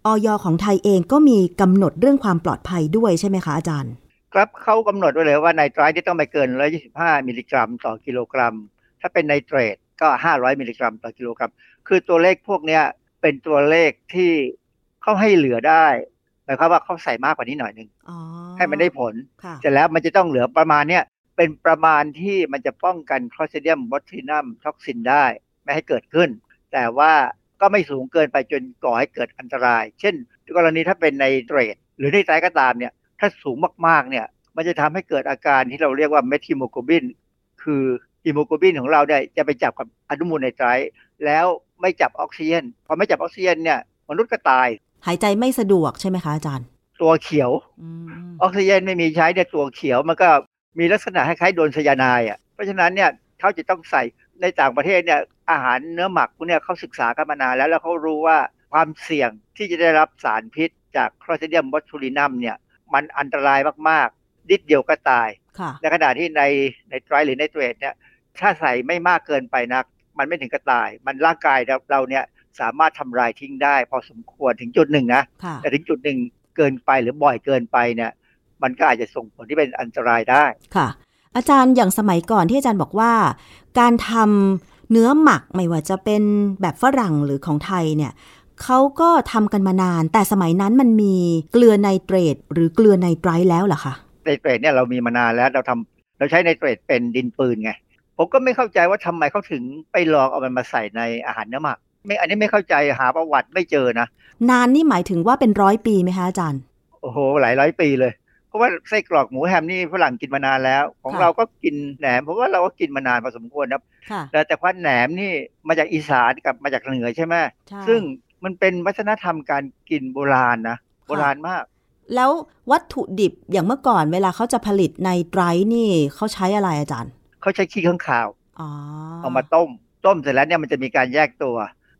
ออยของไทยเองก็มีกำหนดเรื่องความปลอดภัยด้วยใช่ไหมคะอาจารย์
ครับเขากำหนดไว้เลยว่าในไตรที่ต้องไม่เกิน 125 มิลลิกรัม ต่อกิโลกรัม ถ้าเป็นไนเตรต ก็ 500 มิลลิกรัมต่อกิโลกรัม คือตัวเลขพวกนี้เป็นตัวเลขที่เขาให้เหลือได้หมายความว่าเขาใส่มากกว่านี้หน่อยหนึ่งให้มันได้ผล เสร็จแล้วมันจะต้องเหลือประมาณเนี้ยเป็นประมาณที่มันจะป้องกัน Clostridium botulinum toxin ได้ ไม่ให้เกิดขึ้น แต่ว่าก็ไม่สูงเกินไปจนก่อให้เกิดอันตราย เช่น กรณีถ้าเป็นไนเตรตหรือไนไตรต์ก็ตามเนี่ยถ้าสูงมากๆเนี่ยมันจะทำให้เกิดอาการที่เราเรียกว่า methemoglobin คือ ฮีโมโกลบินของเราเนี่ยจะไปจับกับอนุมูลไนไตรต์แล้วไม่จับออกซิเจนพอไม่จับออกซิเจนเนี่ยมนุษย์ก็ตาย
หายใจไม่สะดวกใช่ไหมคะอาจารย์
ตัวเขียวออกซิเจนไม่มีใช้เนี่ยตัวเขียวมันก็มีลักษณะคล้ายๆโดนไซยาไนด์อะเพราะฉะนั้นเนี่ยเขาจะต้องใส่ในต่างประเทศเนี่ยอาหารเนื้อหมักพวกนี้เขาศึกษากันมานานแล้วแล้วเขารู้ว่าความเสี่ยงที่จะได้รับสารพิษ จากคลอสเดียมบอทูลินัมเนี่ยมันอันตรายมากๆนิดเดียวก็ตาย ในขณะที่ในในไตรหรือในเตรดเนี่ย ถ้าใส่ไม่มากเกินไปนัก มันไม่ถึงกระตาย มันร่างกายเราเนี่ยสามารถทำลายทิ้งได้ พอสมควรถึงจุดหนึ่งนะแต่ถึงจุดหนึ่งเกินไปหรือบ่อยเกินไปเนี่ยมันก็อาจจะส่งผลที่เป็นอันตรายได้
ค่ะ อาจารย์อย่างสมัยก่อนที่อาจารย์บอกว่า การทำเนื้อหมักไม่ว่าจะเป็นแบบฝรั่งหรือของไทยเนี่ยเขาก็ทำกันมานาน แต่สมัยนั้นมันมีเกลือไนเตรตหรือเกลือไนไตรต์แล้วเหรอคะ
ไนเตรตเนี่ยเรามีมานานแล้วเราทำเราใช้ไนเตรตเป็นดินปืนไง ผมก็ไม่เข้าใจว่าทำไมเขาถึงไปลองเอามันมาใส่ในอาหารเนื้อหมักไม่อันนี้ไม่เข้าใจหาประวัติไม่เจอนะ
นานนี่หมายถึงว่าเป็นร้อยปีไหมคะอาจารย์
โอ้โห หลายร้อยปีเลย เพราะว่าไส้กรอกหมูแฮมนี่ฝรั่งกินมานานแล้ว ของเราก็กินแหนมเพราะว่าเราก็กินมานานพอสมควรครับแต่แต่ควันแหนมนี่มาจากอีสานกับมาจากเหนือใช่ไหมซึ่งมันเป็นวัฒนธรรมการกินโบราณนะโบราณมาก
แล้ววัตถุดิบอย่างเมื่อก่อนเวลาเขาจะผลิตในไตรนี่เขาใช้อะไรอาจารย์
เขาใช้ขี้ข้างคาวเอามาต้ม ต้มเสร็จแล้วเนี่ยมันจะมีการแยกตัว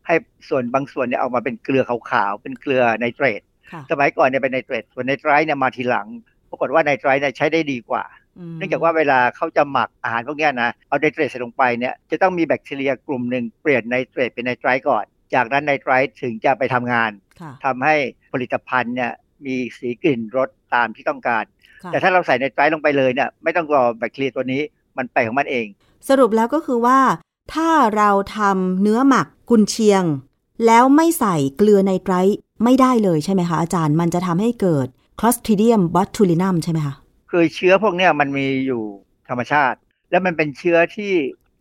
ให้ส่วนบางส่วนเนี่ยออกมาเป็นเกลือขาวๆเป็นเกลือไนเตรตสมัยก่อนเนี่ยเป็นไนเตรตส่วนไนไตรเนี่ยมาทีหลัง ปรากฏว่าไนไตรเนี่ยใช้ได้ดีกว่า เนื่องจากว่าเวลาเขาจะหมักอาหารพวกนี้นะเอาไนเตรตใส่ลงไปเนี่ยจะต้องมีแบคทีเรียกลุ่มหนึ่งเปลี่ยนไนเตรตเป็นไนไตรก่อน จากนั้นไนไตรถึงจะไปทำงานทำให้ผลิตภัณฑ์เนี่ยมีสีกลิ่นรสตามที่ต้องการ แต่ถ้าเราใส่ไนไตรลงไปเลยเนี่ยไม่ต้องรอแบคทีเรียตัวนี้ มันไปของมันเอง
สรุปแล้วก็คือว่า ถ้าเราทำเนื้อหมักกุนเชียง แล้วไม่ใส่เกลือไนไตรไม่ได้เลยใช่ไหมคะอาจารย์มันจะทำให้เกิดClostridium botulinum ใช่ไหมคะ
คือเชื้อพวกนี้มันมีอยู่ธรรมชาติ แล้วมันเป็นเชื้อที่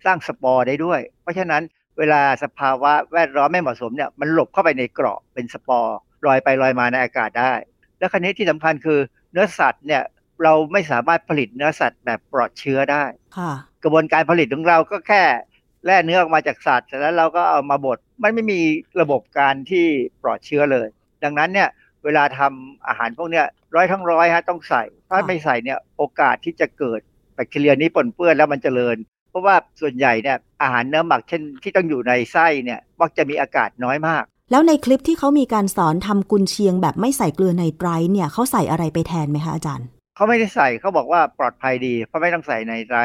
สร้างสปอร์ได้ด้วย เพราะฉะนั้นเวลาสภาวะแวดล้อมไม่เหมาะสมเนี่ยมันหลบเข้าไปในเกราะเป็นสปอร์ลอยไปลอยมาในอากาศได้ แล้วคราวนี้ที่สำคัญคือเนื้อสัตว์เนี่ย เราไม่สามารถผลิตเนื้อสัตว์แบบปลอดเชื้อได้กระบวนการผลิตของเราก็แค่แล่เนื้อออกมาจากสัตว์แล้วเราก็เอามาบดมันไม่มีระบบการที่ปลอดเชื้อเลย ดังนั้นเนี่ยเวลาทำอาหารพวกเนี้ยร้อยทั้งร้อยฮะต้องใส่ ถ้าไม่ใส่เนี่ยโอกาสที่จะเกิดแบคทีเรียนี้ปนเปื้อนแล้วมันจเจริญ เพราะว่าส่วนใหญ่เนี่ยอาหารเนื้อหมักเช่นที่ต้องอยู่ในไส้เนี่ยมักจะมีอากาศน้อยมาก
แล้วในคลิปที่เขามีการสอนทำกุนเชียงแบบไม่ใส่เกลือในไตรเนี่ยเขาใส่อะไรไปแทนไหมคะอาจารย์
เขาไม่ได้ใส่เขาบอกว่าปลอดภัยดีเพราะไม่ต้องใส่ในไตร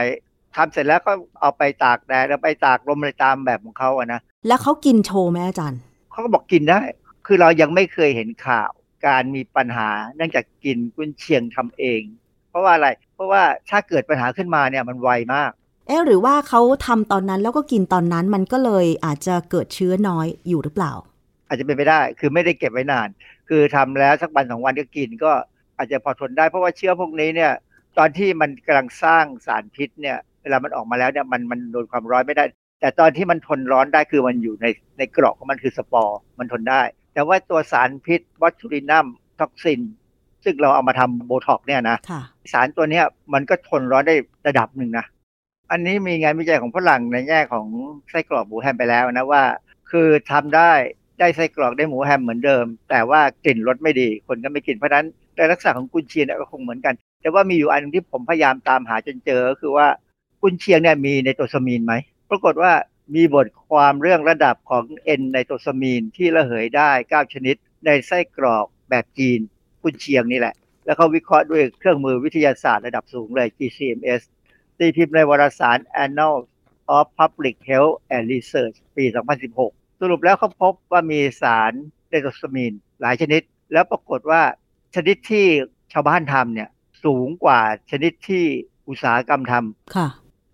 ทำเสร็จแล้วก็เอาไปตากแดดแล้วไปตากลมอะไรตามแบบของเขาอะนะ
แล้วเขากินโชว์ไหมอาจารย์
เขาก็บอกกินได้ คือเรายังไม่เคยเห็นข่าวการมีปัญหาเนื่องจากกินกุนเชียงทำเอง เพราะว่าอะไร เพราะว่าถ้าเกิดปัญหาขึ้นมาเนี่ยมันไวมาก
เอ๊หรือว่าเขาทำตอนนั้นแล้วก็กินตอนนั้นมันก็เลยอาจจะเกิดเชื้อน้อยอยู่หรือเปล่า
อาจจะเป็นไปได้คือไม่ได้เก็บไว้นาน คือทำแล้วสักวันสองวันก็กินก็ อาจจะพอทนได้เพราะว่าเชื้อพวกนี้เนี่ย ตอนที่มันกำลังสร้างสารพิษเนี่ยเวลามันออกมาแล้วเนี่ยมันมันโดนความร้อนไม่ได้ แต่ตอนที่มันทนร้อนได้คือมันอยู่ในในเกราะของมันคือสปอร์มันทนได้ แต่ว่าตัวสารพิษ botulinum toxin ซึ่งเราเอามาทำโบท็อกซ์เนี่ยนะสารตัวเนี้ยมันก็ทนร้อนได้ระดับหนึ่งนะอันนี้มีงานวิจัยของฝรั่งในแง่ของไส้กรอกหมูแฮมไปแล้วนะว่า คือทำได้ได้ไส้กรอกได้หมูแฮมเหมือนเดิม แต่ว่ากลิ่นรสไม่ดี คนก็ไม่กินเพราะนั้น ในลักษณะของกุนเชียงก็คงเหมือนกัน แต่ว่ามีอยู่อันนึงที่ผมพยายามตามหาจนเจอก็คือว่ากุนเชียงเนี่ยมีในตัวสมีนไหมปรากฏว่ามีบทความเรื่องระดับของเอนในตัวสมีนที่ระเหยได้ 9 ชนิด ในไส้กรอกแบบจีนกุนเชียงนี่แหละ แล้วเขาวิเคราะห์ด้วยเครื่องมือวิทยาศาสตร์ระดับสูงเลย GCMS ตีพิมพ์ในวารสาร Annals of Public Health and Research ปี 2016 สรุปแล้วเขาพบว่ามีสารเดโตสมีนหลายชนิด แล้วปรากฏว่า ชนิดที่ชาวบ้านทำเนี่ย สูงกว่าชนิดที่อุตสาหกรรมทำ
ค่ะ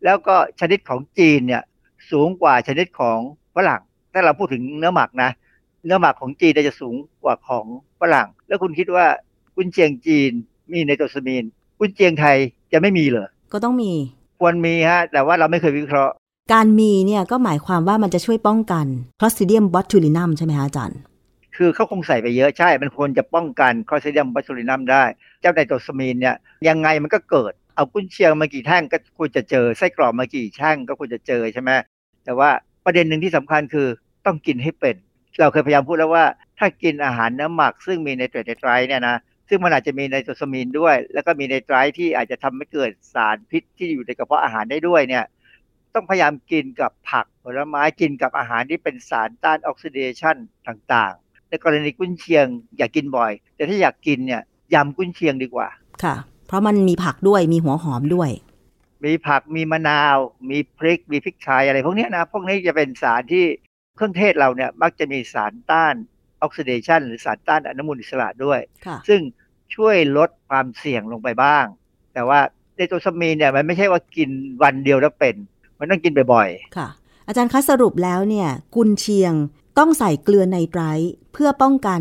แล้วก็ชนิดของจีนเนี่ย สูงกว่าชนิดของฝรั่งถ้าเราพูดถึงเนื้อหมักนะ เนื้อหมักของจีนจะสูงกว่าของฝรั่ง แล้วคุณคิดว่ากุนเชียงจีนมีในตัวสมีนกุนเชียงไทยจะไม่มีเหรอ
ก็ต้องมี
ควรมีฮะ แต่ว่าเราไม่เคยวิเคราะห์
การมีเนี่ยก็หมายความว่ามันจะช่วยป้องกัน Clostridium botulinum ใช่ไหมฮะอาจารย์
คือเขาคงใส่ไปเยอะใช่ มันควรจะป้องกันคอสเซียมบัสซูลินัมได้ เจ้าไนโตสมีนเนี่ยยังไงมันก็เกิด เอากุ้นเชียงมากี่แท่งก็ควรจะเจอ ไส้กรอกมากี่แท่งก็ควรจะเจอใช่ไหมแต่ว่าประเด็นหนึ่งที่สำคัญคือต้องกินให้เป็น เราเคยพยายามพูดแล้วว่า ถ้ากินอาหารเนื้อหมัก ซึ่งมีในเตรไตรเนี่ยนะซึ่งมันอาจจะมีในโตสมีนด้วย แล้วก็มีในไตรที่อาจจะทำให้เกิดสารพิษที่อยู่ในกระเพาะอาหารได้ด้วยเนี่ยต้องพยายามกินกับผักผลไม้กินกับอาหารที่เป็นสารต้านออกซิเดชันต่าง ในกรณีกุ้นเชียง อยากกินบ่อย แต่ถ้าอยากกินเนี่ยยำกุ้นเชียงดีกว่า
ค่ะ เพราะมันมีผักด้วยมีหัวหอมด้วย
มีผักมีมะนาว มีพริกมีพริกไทยอะไรพวกนี้นะพวกนี้จะเป็นสารที่เครื่องเทศเราเนี่ยมักจะมีสารต้านออกซิเดชันหรือสารต้านอนุมูลอิสระด้วย ซึ่งช่วยลดความเสี่ยงลงไปบ้าง แต่ว่าในตัวสมีเนี่ยมันไม่ใช่ว่ากินวันเดียวแล้วเป็น มันต้องกินบ่อย
ๆ ค่ะ อาจารย์คะสรุปแล้วเนี่ย กุนเชียง ต้องใส่เกลือไนไตรเพื่อป้องกัน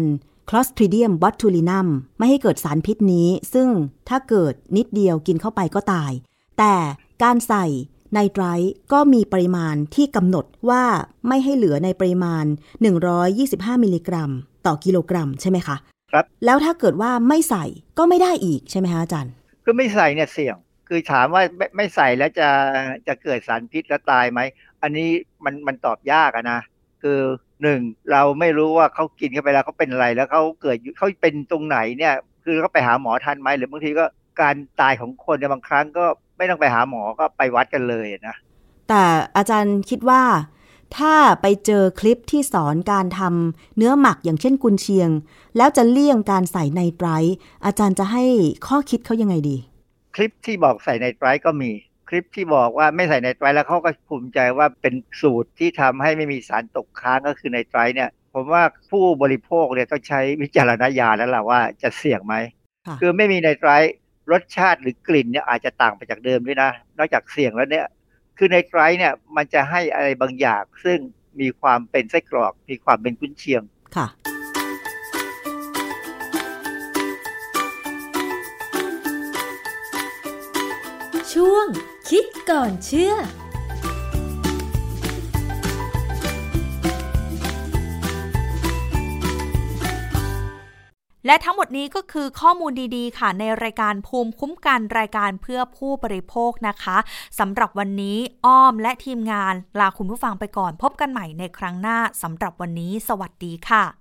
Clostridium botulinum ไม่ให้เกิดสารพิษนี้ ซึ่งถ้าเกิดนิดเดียวกินเข้าไปก็ตาย แต่การใส่ไนไตรก็มีปริมาณที่กำหนดว่าไม่ให้เหลือในปริมาณ 125 มิลลิกรัม ต่อกิโลกรัมใช่ไหมคะ
ครับ
แล้วถ้าเกิดว่าไม่ใส่ก็ไม่ได้อีกใช่ไหมคะอาจารย์
คือไม่ใส่เนี่ยเสี่ยง คือถามว่าไม่ไม่ใส่แล้วจะจะเกิดสารพิษแล้วตายไหม อันนี้มันมันตอบยากนะ คือ หนึ่งเราไม่รู้ว่าเขากินเข้าไปแล้วเขาเป็นอะไรแล้วเขาเกิดเขาเป็นตรงไหนเนี่ย คือเขาไปหาหมอทันไหมหรือบางทีก็การตายของคนในบางครั้งก็ไม่ต้องไปหาหมอก็ไปวัดกันเลยนะ
แต่อาจารย์คิดว่า ถ้าไปเจอคลิปที่สอนการทำเนื้อหมักอย่างเช่นกุนเชียง แล้วจะเลี่ยงการใส่ในไตรอาจารย์จะให้ข้อคิดเขายังไงดี
คลิปที่บอกใส่ในไตรก็มีค ลิปที่บอกว่าไม่ใส่ในไตรแล้วเขาก็ภูมิใจว่าเป็นสูตรที่ทำให้ไม่มีสารตกค้างก็คือในไตรเนี่ย ผมว่าผู้บริโภคเนี่ยต้องใช้วิจารณญาณแล้วล่ะว่าจะเสี่ยงไหม คือไม่มีในไตรรสชาติหรือกลิ่นเนี่ยอาจจะต่างไปจากเดิมด้วยนะ นอกจากเสี่ยงแล้วเนี่ย คือในไตรเนี่ยมันจะให้อะไรบางอย่าง ซึ่งมีความเป็นไส้กรอก มีความเป็นกุ้นเชียง
ช่วง คิดก่อนเชื่อ
และทั้งหมดนี้ก็คือข้อมูลดีๆ ค่ะ ในรายการภูมิคุ้มกันรายการเพื่อผู้บริโภคนะคะสำหรับวันนี้อ้อมและทีมงานลาคุณผู้ฟังไปก่อนพบกันใหม่ในครั้งหน้าสำหรับวันนี้ สวัสดีค่ะ